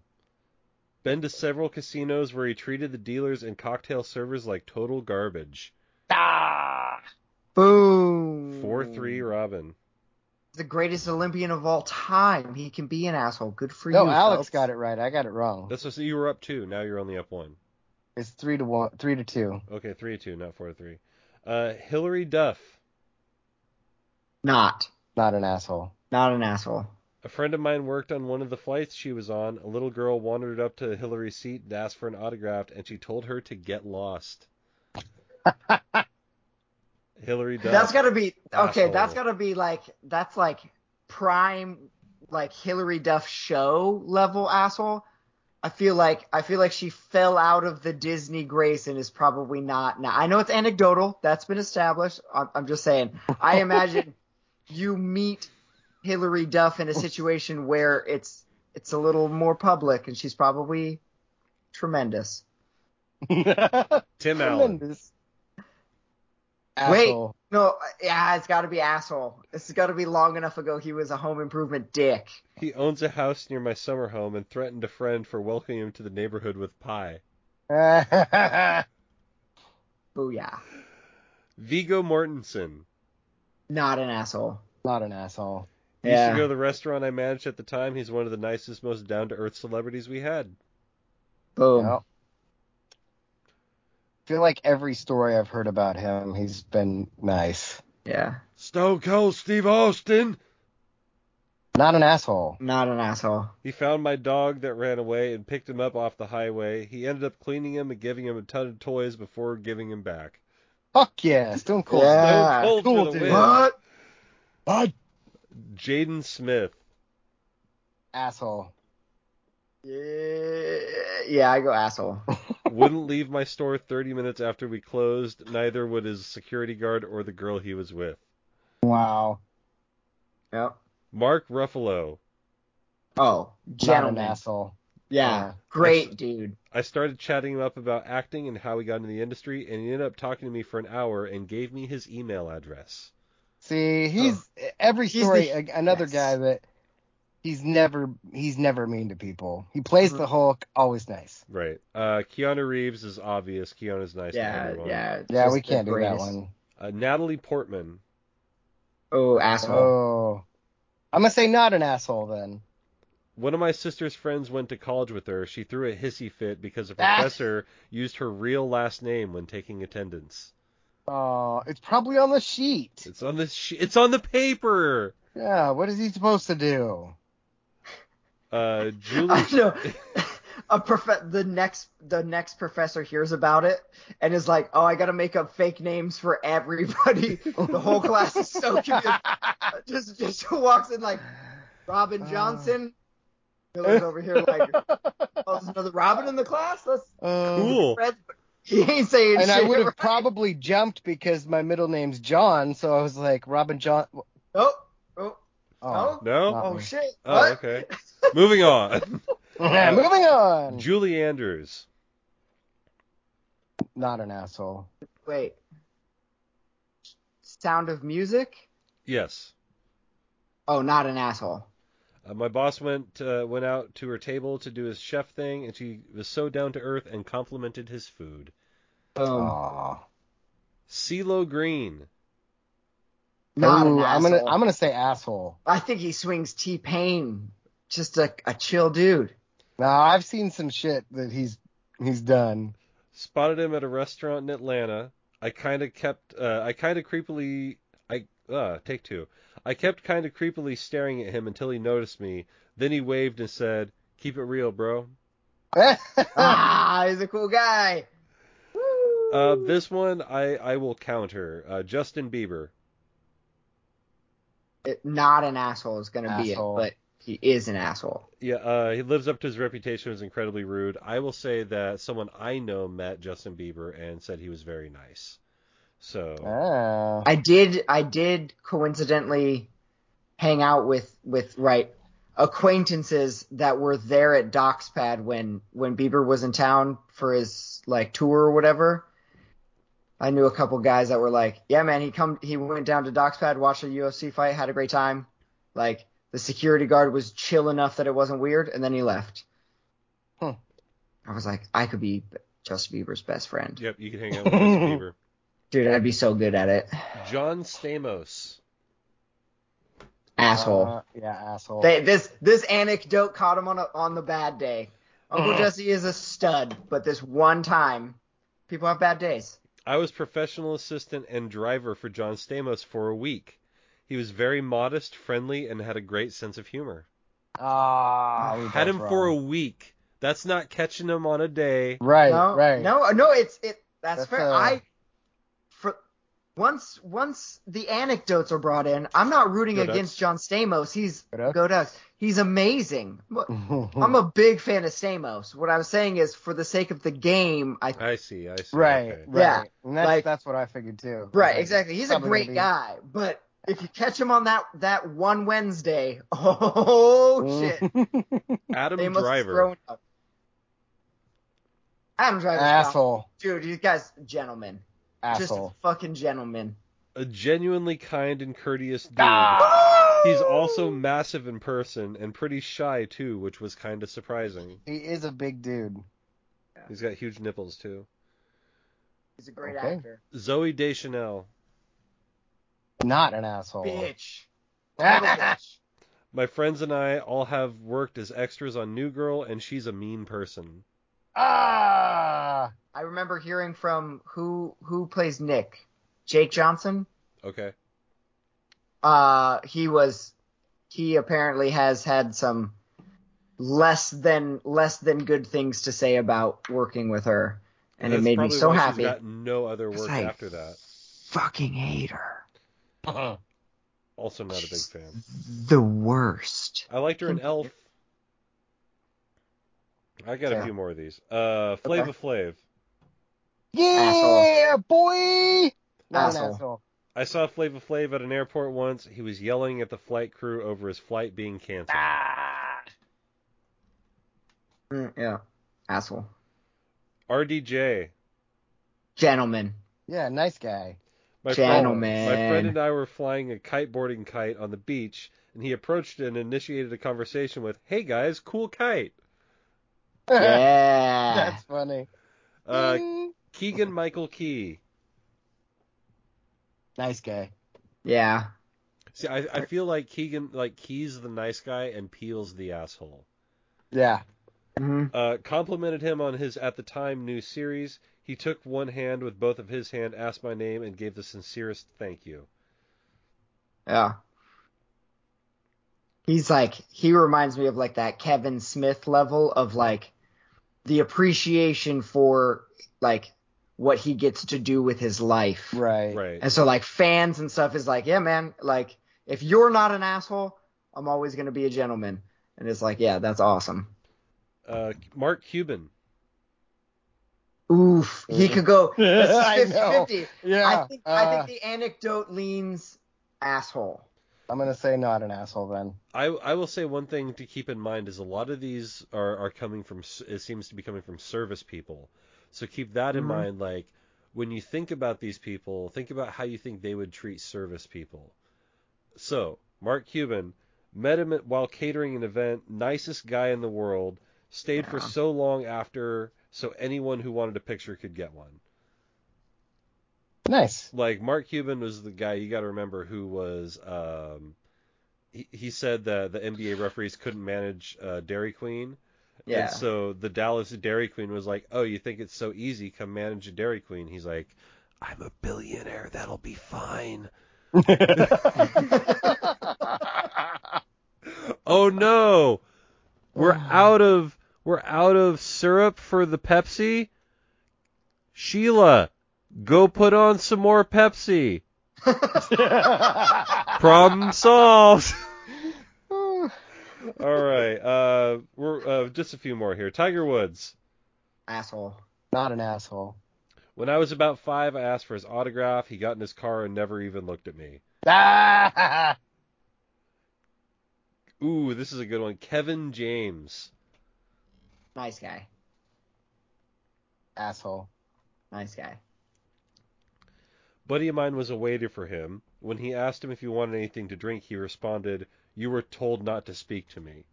S2: Been to several casinos where he treated the dealers and cocktail servers like total garbage.
S1: Ah.
S3: Boom.
S2: 4 3 Robin.
S3: The greatest Olympian of all time. He can be an asshole. Good for
S1: No,
S3: you.
S1: Alex
S3: Phelps.
S1: got it right. I got it wrong.
S2: That's what you were up two. Now you're only up one.
S1: It's three to one, three to two.
S2: Okay, 3 to 2, not 4 to 3. Uh, Hilary Duff.
S3: Not.
S1: Not an asshole.
S3: Not an asshole.
S2: A friend of mine worked on one of the flights she was on. A little girl wandered up to Hilary's seat and asked for an autograph, and she told her to get lost. Hilary Duff.
S3: That's gotta be okay.
S2: Asshole.
S3: That's gotta be like that's like prime like Hilary Duff show level asshole. I feel like I feel like she fell out of the Disney grace and is probably not now. I know it's anecdotal. That's been established. I'm, I'm just saying. I imagine you meet Hilary Duff in a situation where it's it's a little more public, and she's probably tremendous.
S2: Tim Allen.
S1: Tremendous.
S3: Wait. No, yeah, it's got to be asshole. This has got to be long enough ago. He was a home improvement dick.
S2: He owns a house near my summer home and threatened a friend for welcoming him to the neighborhood with pie.
S3: Booyah.
S2: Viggo Mortensen.
S3: Not an asshole.
S1: Not an asshole.
S2: He used to go to the restaurant I managed at the time. He's one of the nicest, most down to earth celebrities we had.
S3: Boom.
S1: Yep. I feel like every story I've heard about him, he's been nice.
S3: Yeah.
S2: Stone Cold Steve Austin.
S1: Not an asshole.
S3: Not an asshole.
S2: He found my dog that ran away and picked him up off the highway. He ended up cleaning him and giving him a ton of toys before giving him back.
S1: Fuck yeah, Stone Cold.
S3: Yeah.
S2: Stone Cold
S1: cool,
S2: for the
S1: dude.
S2: win.
S3: What?
S1: Bud.
S2: Jaden Smith.
S1: Asshole.
S3: Yeah, yeah, I go asshole.
S2: Wouldn't leave my store 30 minutes after we closed. Neither would his security guard or the girl he was with.
S1: Wow.
S3: Yep.
S2: Mark Ruffalo.
S3: Oh,
S1: Not an
S3: gentleman.
S1: asshole.
S3: Yeah.
S1: Yeah.
S3: Great dude.
S2: I started chatting him up about acting and how he got into the industry, and he ended up talking to me for an hour and gave me his email address.
S1: See, he's oh. every
S3: He's
S1: story
S3: the-
S1: another
S3: yes.
S1: guy that he's never he's never mean to people. He plays the Hulk, always nice.
S2: Right. Uh, Keanu Reeves is obvious. Keanu's nice to
S3: Yeah,
S2: everyone.
S3: yeah.
S1: Yeah, we can't do that one.
S2: Uh, Natalie Portman.
S3: Oh, asshole.
S1: Oh. I'm gonna say not an asshole then.
S2: One of my sister's friends went to college with her. She threw a hissy fit because a
S1: Ah.
S2: professor used her real last name when taking attendance.
S1: Oh, it's probably on the sheet.
S2: It's on the sh- it's on the paper.
S1: Yeah, what is he supposed to do?
S2: Uh, Julie.
S3: I know. A prof- the next the next professor hears about it and is like, "Oh, I got to make up fake names for everybody." the whole class is so confused. just just walks in like Robin
S1: Uh.
S3: Johnson. Miller's over here like, "Oh, there's another Robin in the class." Let's
S1: Um,
S2: Cool.
S3: Fred. He ain't saying
S1: And
S3: shit.
S1: I would have
S3: right?
S1: probably jumped because my middle name's John, so I was like Robin John.
S3: Oh, oh,
S1: Oh,
S3: oh,
S2: No.
S3: Oh
S1: me.
S3: shit.
S2: Oh,
S3: What?
S2: okay. Moving on.
S1: moving on.
S2: Julie Andrews.
S1: Not an asshole.
S3: Wait. Sound of Music?
S2: Yes.
S3: Oh, not an asshole.
S2: Uh, my boss went uh, went out to her table to do his chef thing, and she was so down to earth and complimented his food.
S3: Boom.
S1: Aw.
S2: CeeLo Green.
S3: Not an
S1: Ooh, I'm gonna. I'm gonna say asshole.
S3: I think he swings T Pain. Just a, a chill dude.
S1: Now I've seen some shit that he's he's done.
S2: Spotted him at a restaurant in Atlanta. I kind of kept, uh, I kind of creepily, I, uh, take two. I kept kind of creepily staring at him until he noticed me. Then he waved and said, "Keep it real, bro."
S3: ah, he's a cool guy.
S2: Uh, this one I I will counter. Uh, Justin Bieber.
S3: It- not an asshole is gonna be it, but he is an asshole.
S2: Yeah, uh, he lives up to his reputation as incredibly rude. I will say that someone I know met Justin Bieber and said he was very nice. So
S1: Ah.
S3: I did I did coincidentally hang out with with right acquaintances that were there at Doc's Pad when when Bieber was in town for his like tour or whatever. I knew a couple guys that were like, "Yeah, man, he come he went down to DocsPad, watched a UFC fight, had a great time. Like the security guard was chill enough that it wasn't weird, and then he left."
S1: Hmm.
S3: I was like, I could be Justin Bieber's best friend,
S2: yep, you can hang out with Justin Bieber.
S3: dude. I'd be so good at it.
S2: John Stamos.
S3: Asshole.
S1: Uh, yeah, asshole.
S3: They, this this anecdote caught him on a, on the bad day. Uncle
S1: Mhm.
S3: Jesse is a stud, but this one time, people have bad days.
S2: I was professional assistant and driver for John Stamos for a week. He was very modest, friendly, and had a great sense of humor.
S1: Ah, we
S2: Had
S1: both
S2: him for a week. That's not catching him on a day.
S1: right,
S3: no,
S1: right.
S3: no, no. It's it. That's,
S1: That's,
S3: fair.
S1: uh,
S3: I for once once the anecdotes are brought in, I'm not rooting
S2: Go Ducks.
S3: against John Stamos. He's
S1: Go Ducks.
S3: go Ducks. He's amazing. I'm a big fan of Stamos. What I was saying is, for the sake of the game, I
S2: I see. I see.
S1: right,
S2: okay.
S1: right.
S3: Yeah,
S1: And that's
S3: like-
S1: that's what I figured too.
S3: right
S1: Like,
S3: exactly. He's a great
S1: be-
S3: guy, but if you catch him on that that one Wednesday, oh
S1: Mm.
S3: shit,
S2: Adam
S3: they must
S2: Driver.
S3: thrown up. Adam Driver,
S1: Asshole.
S3: dude. You guys, gentlemen, just a fucking gentleman.
S2: A genuinely kind and courteous dude.
S1: Ah!
S2: He's also massive in person and pretty shy too, which was kind of surprising.
S1: He is a big dude.
S2: He's got huge nipples too.
S3: He's a great
S1: Okay.
S3: actor.
S2: Zooey Deschanel.
S1: Not an asshole.
S3: Bitch. Bitch.
S2: My friends and I all have worked as extras on New Girl, and she's a mean person.
S1: Ah.
S3: I remember hearing from who who plays Nick, Jake Johnson.
S2: Okay.
S3: Uh, he was he apparently has had some less than less than good things to say about working with her, and it made me so happy.
S2: She's got no other work
S3: like,
S2: after that.
S3: Fucking hate her. Uh-huh.
S2: Also not a big fan.
S3: The worst.
S2: I liked her in Elf. I got a few more of these. Uh, Flava Flav.
S1: yeah, boy. Not
S3: Asshole.
S1: asshole.
S2: I saw Flava Flav at an airport once. He was yelling at the flight crew over his flight being canceled.
S1: Ah.
S3: Mm, yeah, asshole.
S2: RDJ.
S3: Gentleman.
S1: Yeah, nice guy.
S2: My friend,
S3: Gentleman.
S2: my friend and I were flying a kiteboarding kite on the beach, and he approached and initiated a conversation with, "Hey guys, cool kite."
S3: Yeah.
S1: That's funny.
S2: Uh,
S1: Mm.
S2: Keegan Michael Key.
S1: Nice guy.
S3: yeah.
S2: See, I, I feel like Keegan, like Key's the nice guy and Peele's the asshole.
S1: Yeah.
S3: hmm
S2: Uh, complimented him on his at the time new series. He took one hand with both of his hand, asked my name, and gave the sincerest thank you.
S3: Yeah. He's like he reminds me of like that Kevin Smith level of like the appreciation for like what he gets to do with his life.
S1: Right.
S2: Right.
S3: And so like fans and stuff is like, yeah, man, like if you're not an asshole, I'm always gonna be a gentleman. And it's like, yeah, that's awesome.
S2: Uh, Mark Cuban.
S3: Oof, he could go.
S1: I know.
S3: 50
S1: Yeah.
S3: I think I
S1: uh,
S3: think the anecdote leans asshole.
S1: I'm gonna say not an asshole then.
S2: I, I will say one thing to keep in mind is a lot of these are, are coming from it seems to be coming from service people. So keep that in
S3: Mhm.
S2: mind. Like when you think about these people, think about how you think they would treat service people. So Mark Cuban met him while catering an event, nicest guy in the world. Stayed for so long after, so anyone who wanted a picture could get one.
S1: Nice.
S2: like Mark Cuban was the guy you got to remember who was um he, he said that the NBA referees couldn't manage uh, Dairy Queen.
S3: Yeah.
S2: And so the Dallas Dairy Queen was like, "Oh, you think it's so easy? Come manage a Dairy Queen." He's like, "I'm a billionaire. That'll be fine." Oh no. We're out of we're out of syrup for the Pepsi. Sheila, go put on some more Pepsi. Problem solved. All right. Uh, we're uh, just a few more here. Tiger Woods.
S3: asshole.
S1: not an asshole.
S2: When I was about five, I asked for his autograph. He got in his car and never even looked at me.
S1: Ah!
S2: Ooh, this is a good one. Kevin James.
S3: Nice guy.
S1: Asshole.
S3: Nice guy.
S2: Buddy of mine was a waiter for him. When he asked him if he wanted anything to drink, he responded, "You were told not to speak to me."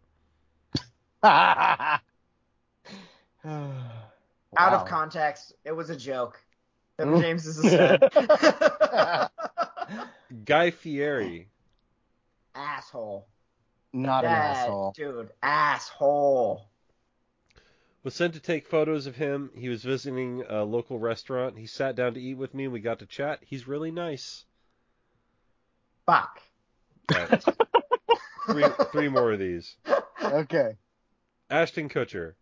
S1: Out
S3: Out of context, it was a joke. Kevin
S1: Mm.
S3: James is a stud.
S2: Guy Fieri.
S3: asshole.
S1: Not an asshole.
S3: dude, asshole.
S2: Was sent to take photos of him. He was visiting a local restaurant. He sat down to eat with me and we got to chat. He's really nice.
S3: Fuck.
S2: Right. three, three more of these.
S1: Okay.
S2: Ashton Kutcher.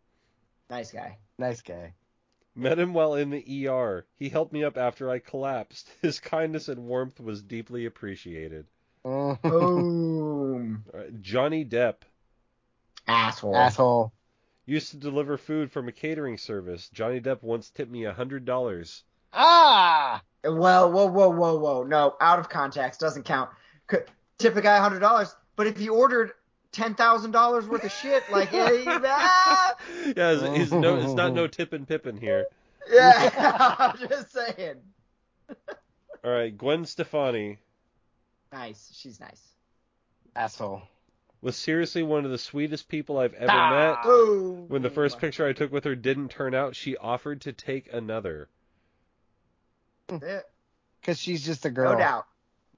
S3: Nice guy.
S1: Nice guy.
S2: Met him while in the ER. He helped me up after I collapsed. His kindness and warmth was deeply appreciated.
S3: Boom.
S2: All right, Johnny Depp
S3: Asshole.
S1: Asshole.
S2: Used to deliver food from a catering service. Johnny Depp once tipped me a hundred dollars.
S1: Ah!
S3: Well, whoa, whoa, whoa, whoa. No, out of context doesn't count. Could, tip a guy a hundred dollars, but if he ordered ten thousand dollars worth of shit, like, hey, ah,
S2: Yeah, it's, it's no, it's not no tippin' pippin here.
S3: yeah, I'm just saying.
S2: All right, Gwen Stefani
S3: Nice, she's nice.
S1: Asshole.
S2: Was seriously one of the sweetest people I've ever
S1: Ah.
S2: met.
S3: Boom.
S2: When the first picture I took with her didn't turn out, she offered to take another.
S1: Because she's just a girl.
S3: no doubt,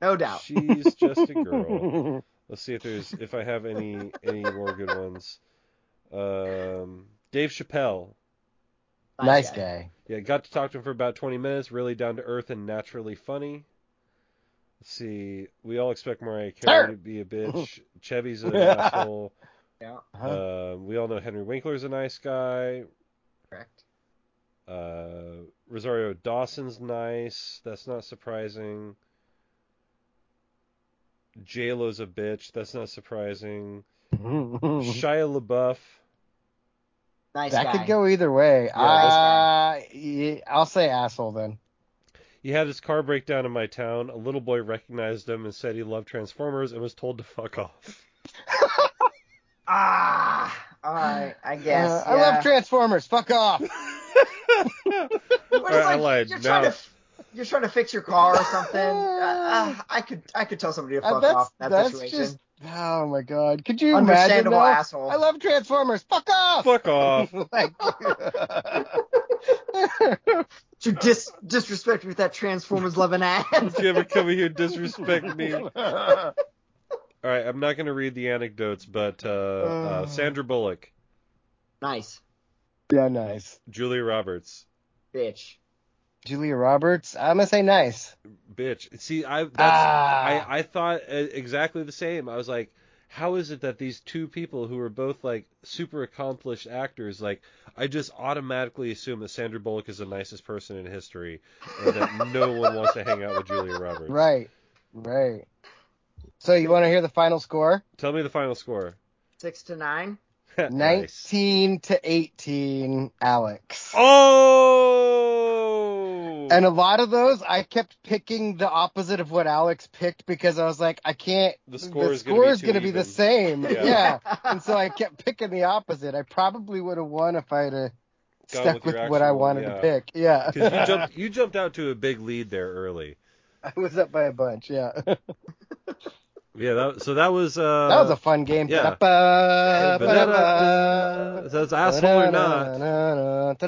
S3: no doubt.
S2: She's just a girl. Let's see if there's if I have any any more good ones. Um, Dave Chappelle.
S1: nice guy.
S2: Yeah, got to talk to him for about 20 minutes. Really down to earth and naturally funny. Let's see. We all expect Mariah Carey to be a bitch. Chevy's an asshole.
S3: Yeah,
S1: Huh?
S2: Um, we all know Henry Winkler's a nice guy.
S3: correct.
S2: Uh, Rosario Dawson's nice. That's not surprising. JLo's a bitch. That's not surprising. Shia LaBeouf.
S3: Nice
S1: that
S3: guy.
S1: could go either way.
S2: Yeah,
S1: uh, yeah, I'll say asshole then.
S2: He had his car break down in my town. A little boy recognized him and said he loved Transformers and was told to fuck off.
S3: Ah, all right, I guess.
S1: Uh,
S3: yeah.
S1: I love Transformers. Fuck off.
S3: But it's
S2: Alright, I
S3: like,
S2: lied.
S3: You're
S2: Now-
S3: trying to, you're trying to fix your car or something. uh, uh, I could, I could tell somebody to
S1: Uh,
S3: fuck
S1: that's
S3: off in that
S1: that's
S3: situation.
S1: just. Oh my god. Could you imagine?
S3: Understandable
S1: though?
S3: asshole.
S1: I love Transformers. Fuck off.
S2: Fuck off.
S1: like,
S3: To dis- disrespect me with that Transformers loving ass.
S2: If you ever come here disrespect me. All right, I'm not going to read the anecdotes, but uh, uh, Sandra Bullock,
S3: nice,
S1: yeah, nice.
S2: Julia Roberts,
S3: bitch.
S1: Julia Roberts. I'm gonna say nice.
S2: bitch. See, I that's
S1: Ah.
S2: I I thought uh, exactly the same. I was like, how is it that these two people who are both like super accomplished actors, like I just automatically assume that Sandra Bullock is the nicest person in history, and that no one wants to hang out with Julia Roberts.
S1: Right. Right. So you want to hear the final score?
S2: Tell me the final score.
S3: Six to nine.
S2: Nice.
S1: 19 to 18, Alex.
S2: Oh.
S1: And a lot of those, I kept picking the opposite of what Alex picked because I was like, I can't.
S2: The score is gonna
S1: score
S2: be
S1: is gonna be the same.
S2: Yeah.
S1: Yeah. And so I kept picking the opposite. I probably would have won if I
S2: had
S1: stuck
S2: with
S1: with,
S2: your
S1: what I wanted
S2: yeah.
S1: to pick. Yeah.
S2: Because you jumped, you jumped out to a big lead there early.
S1: I was up by a bunch. Yeah.
S2: Yeah, that, so that was. Uh,
S1: was a fun game.
S2: yeah.
S1: Ba-da-ba, ba-da-ba.
S2: So asshole or not.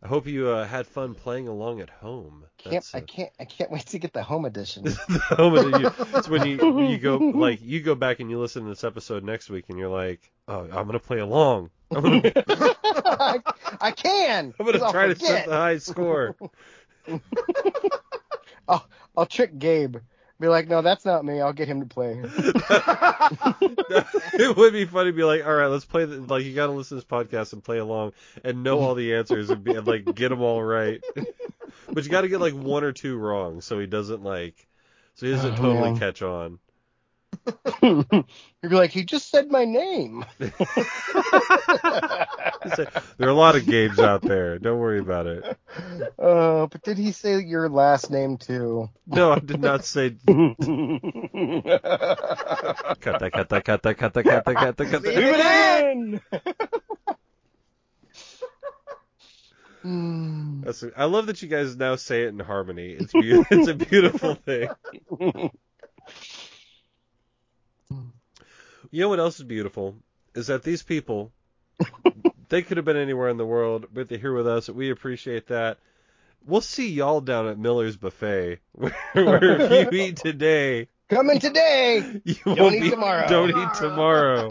S2: I hope you uh, had fun playing along at home.
S1: Can't,
S2: That's,
S1: I
S2: uh,
S1: can't I can't wait to get the home edition.
S2: the home you, it's when you when you go like you go back and you listen to this episode next week and you're like, oh, I'm gonna play along. I'm gonna,
S1: I, I can.
S2: I'm gonna
S1: I'll
S2: try to set the high score.
S1: I'll trick Gabe. Be like, no, that's not me. I'll get him to play.
S2: it would be funny to be like, all right, let's play. The, like you got to listen to this podcast and play along and know all the answers and, be, and like get them all right. but you got to get like one or two wrong so he doesn't like, so he doesn't
S1: Oh,
S2: totally
S1: man.
S2: catch on.
S1: You'd be like, he just said my name.
S2: There are a lot of games out there. Don't worry about it.
S1: Uh, but did he say your last name too?
S2: No, I did not say. Cut that! Cut that! Cut that! Cut that! Cut that! Cut that! Cut that!
S3: Leave it
S1: in.
S2: That's, I love that you guys now say it in harmony. It's be- it's a beautiful thing. You know what else is beautiful is that these people, they could have been anywhere in the world, but they're here with us. We appreciate that. We'll see y'all down at Miller's Buffet, where, if you eat today,
S1: Coming today.
S2: you
S1: Don't
S2: won't
S1: eat
S2: be-
S1: tomorrow.
S2: Don't eat tomorrow.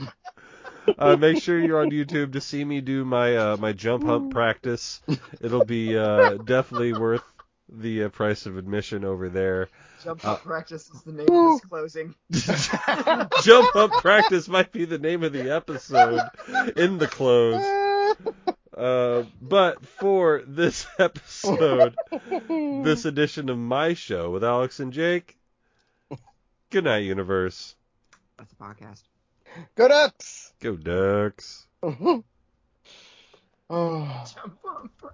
S2: Uh, make sure you're on YouTube to see me do my uh, my jump hump practice. It'll be uh, definitely worth the uh, price of admission over there.
S3: Jump
S2: Uh,
S3: up practice is the name of this closing.
S2: jump up practice might be the name of the episode in the close. Uh, but for this episode, this edition of my show with Alex and Jake, good night, universe.
S3: That's a podcast.
S1: Go Ducks!
S2: Go Ducks.
S1: oh.
S3: Jump on, bro.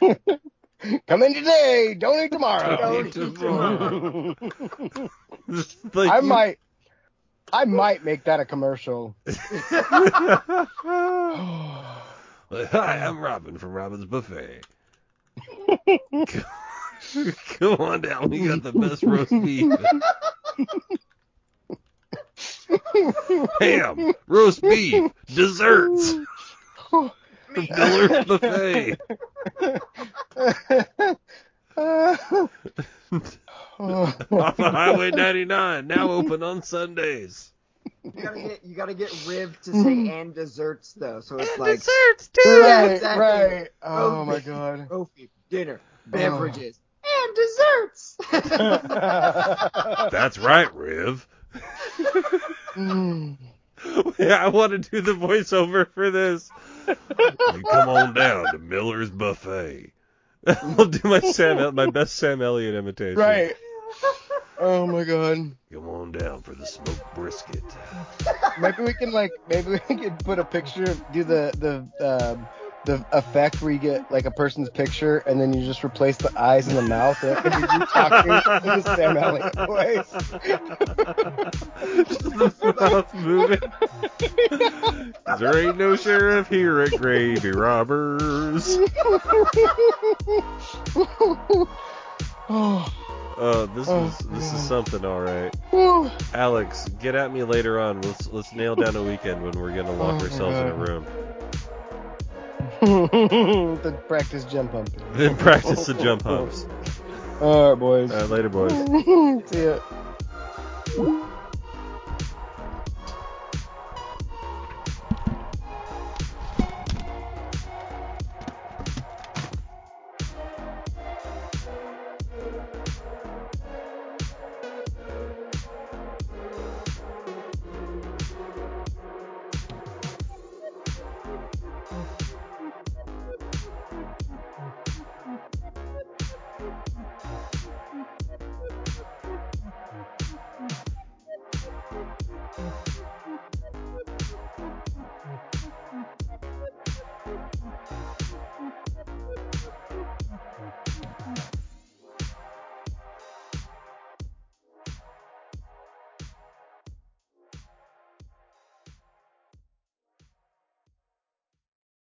S1: Come in today, donate tomorrow.
S2: Donate tomorrow. Like
S1: I
S2: you-
S1: might, I might make that a commercial.
S2: Hi, I'm Robin from Robin's Buffet. Come on down, we got the best roast beef. Ham, roast beef, desserts. From Miller's Buffet. Off of Highway 99, now open on Sundays.
S3: You gotta get you gotta get Riv to say and desserts though, so it's like
S2: desserts
S3: too.
S1: right,
S3: exactly.
S1: right. Oh
S3: Oh,
S1: my
S3: my-
S1: god.
S3: trophy, dinner, beverages, and desserts.
S2: That's right, Riv.
S1: Mm.
S2: Yeah, I want to do the voiceover for this. You come on down to Miller's Buffet. I'll do my Sam, my best Sam Elliott imitation.
S1: Right. Oh my god.
S2: Come on down for the smoked brisket.
S1: Maybe we can like maybe we can put a picture, do the the um, the effect where you get like a person's picture and then you just replace the eyes and the mouth and you talking in the Sam Elliott voice.
S2: Just the mouth moving. there ain't no sheriff here at Gravy Robbers.
S1: oh,
S2: this
S1: Oh,
S2: was this is something, all right.
S1: whew.
S2: Alex, get at me later on. Let's let's nail down a weekend when we're gonna lock
S1: Oh,
S2: ourselves in a room.
S1: the practice jump hump.
S2: Then practice the jump humps.
S1: All right, boys.
S2: All right, later, boys.
S1: See ya.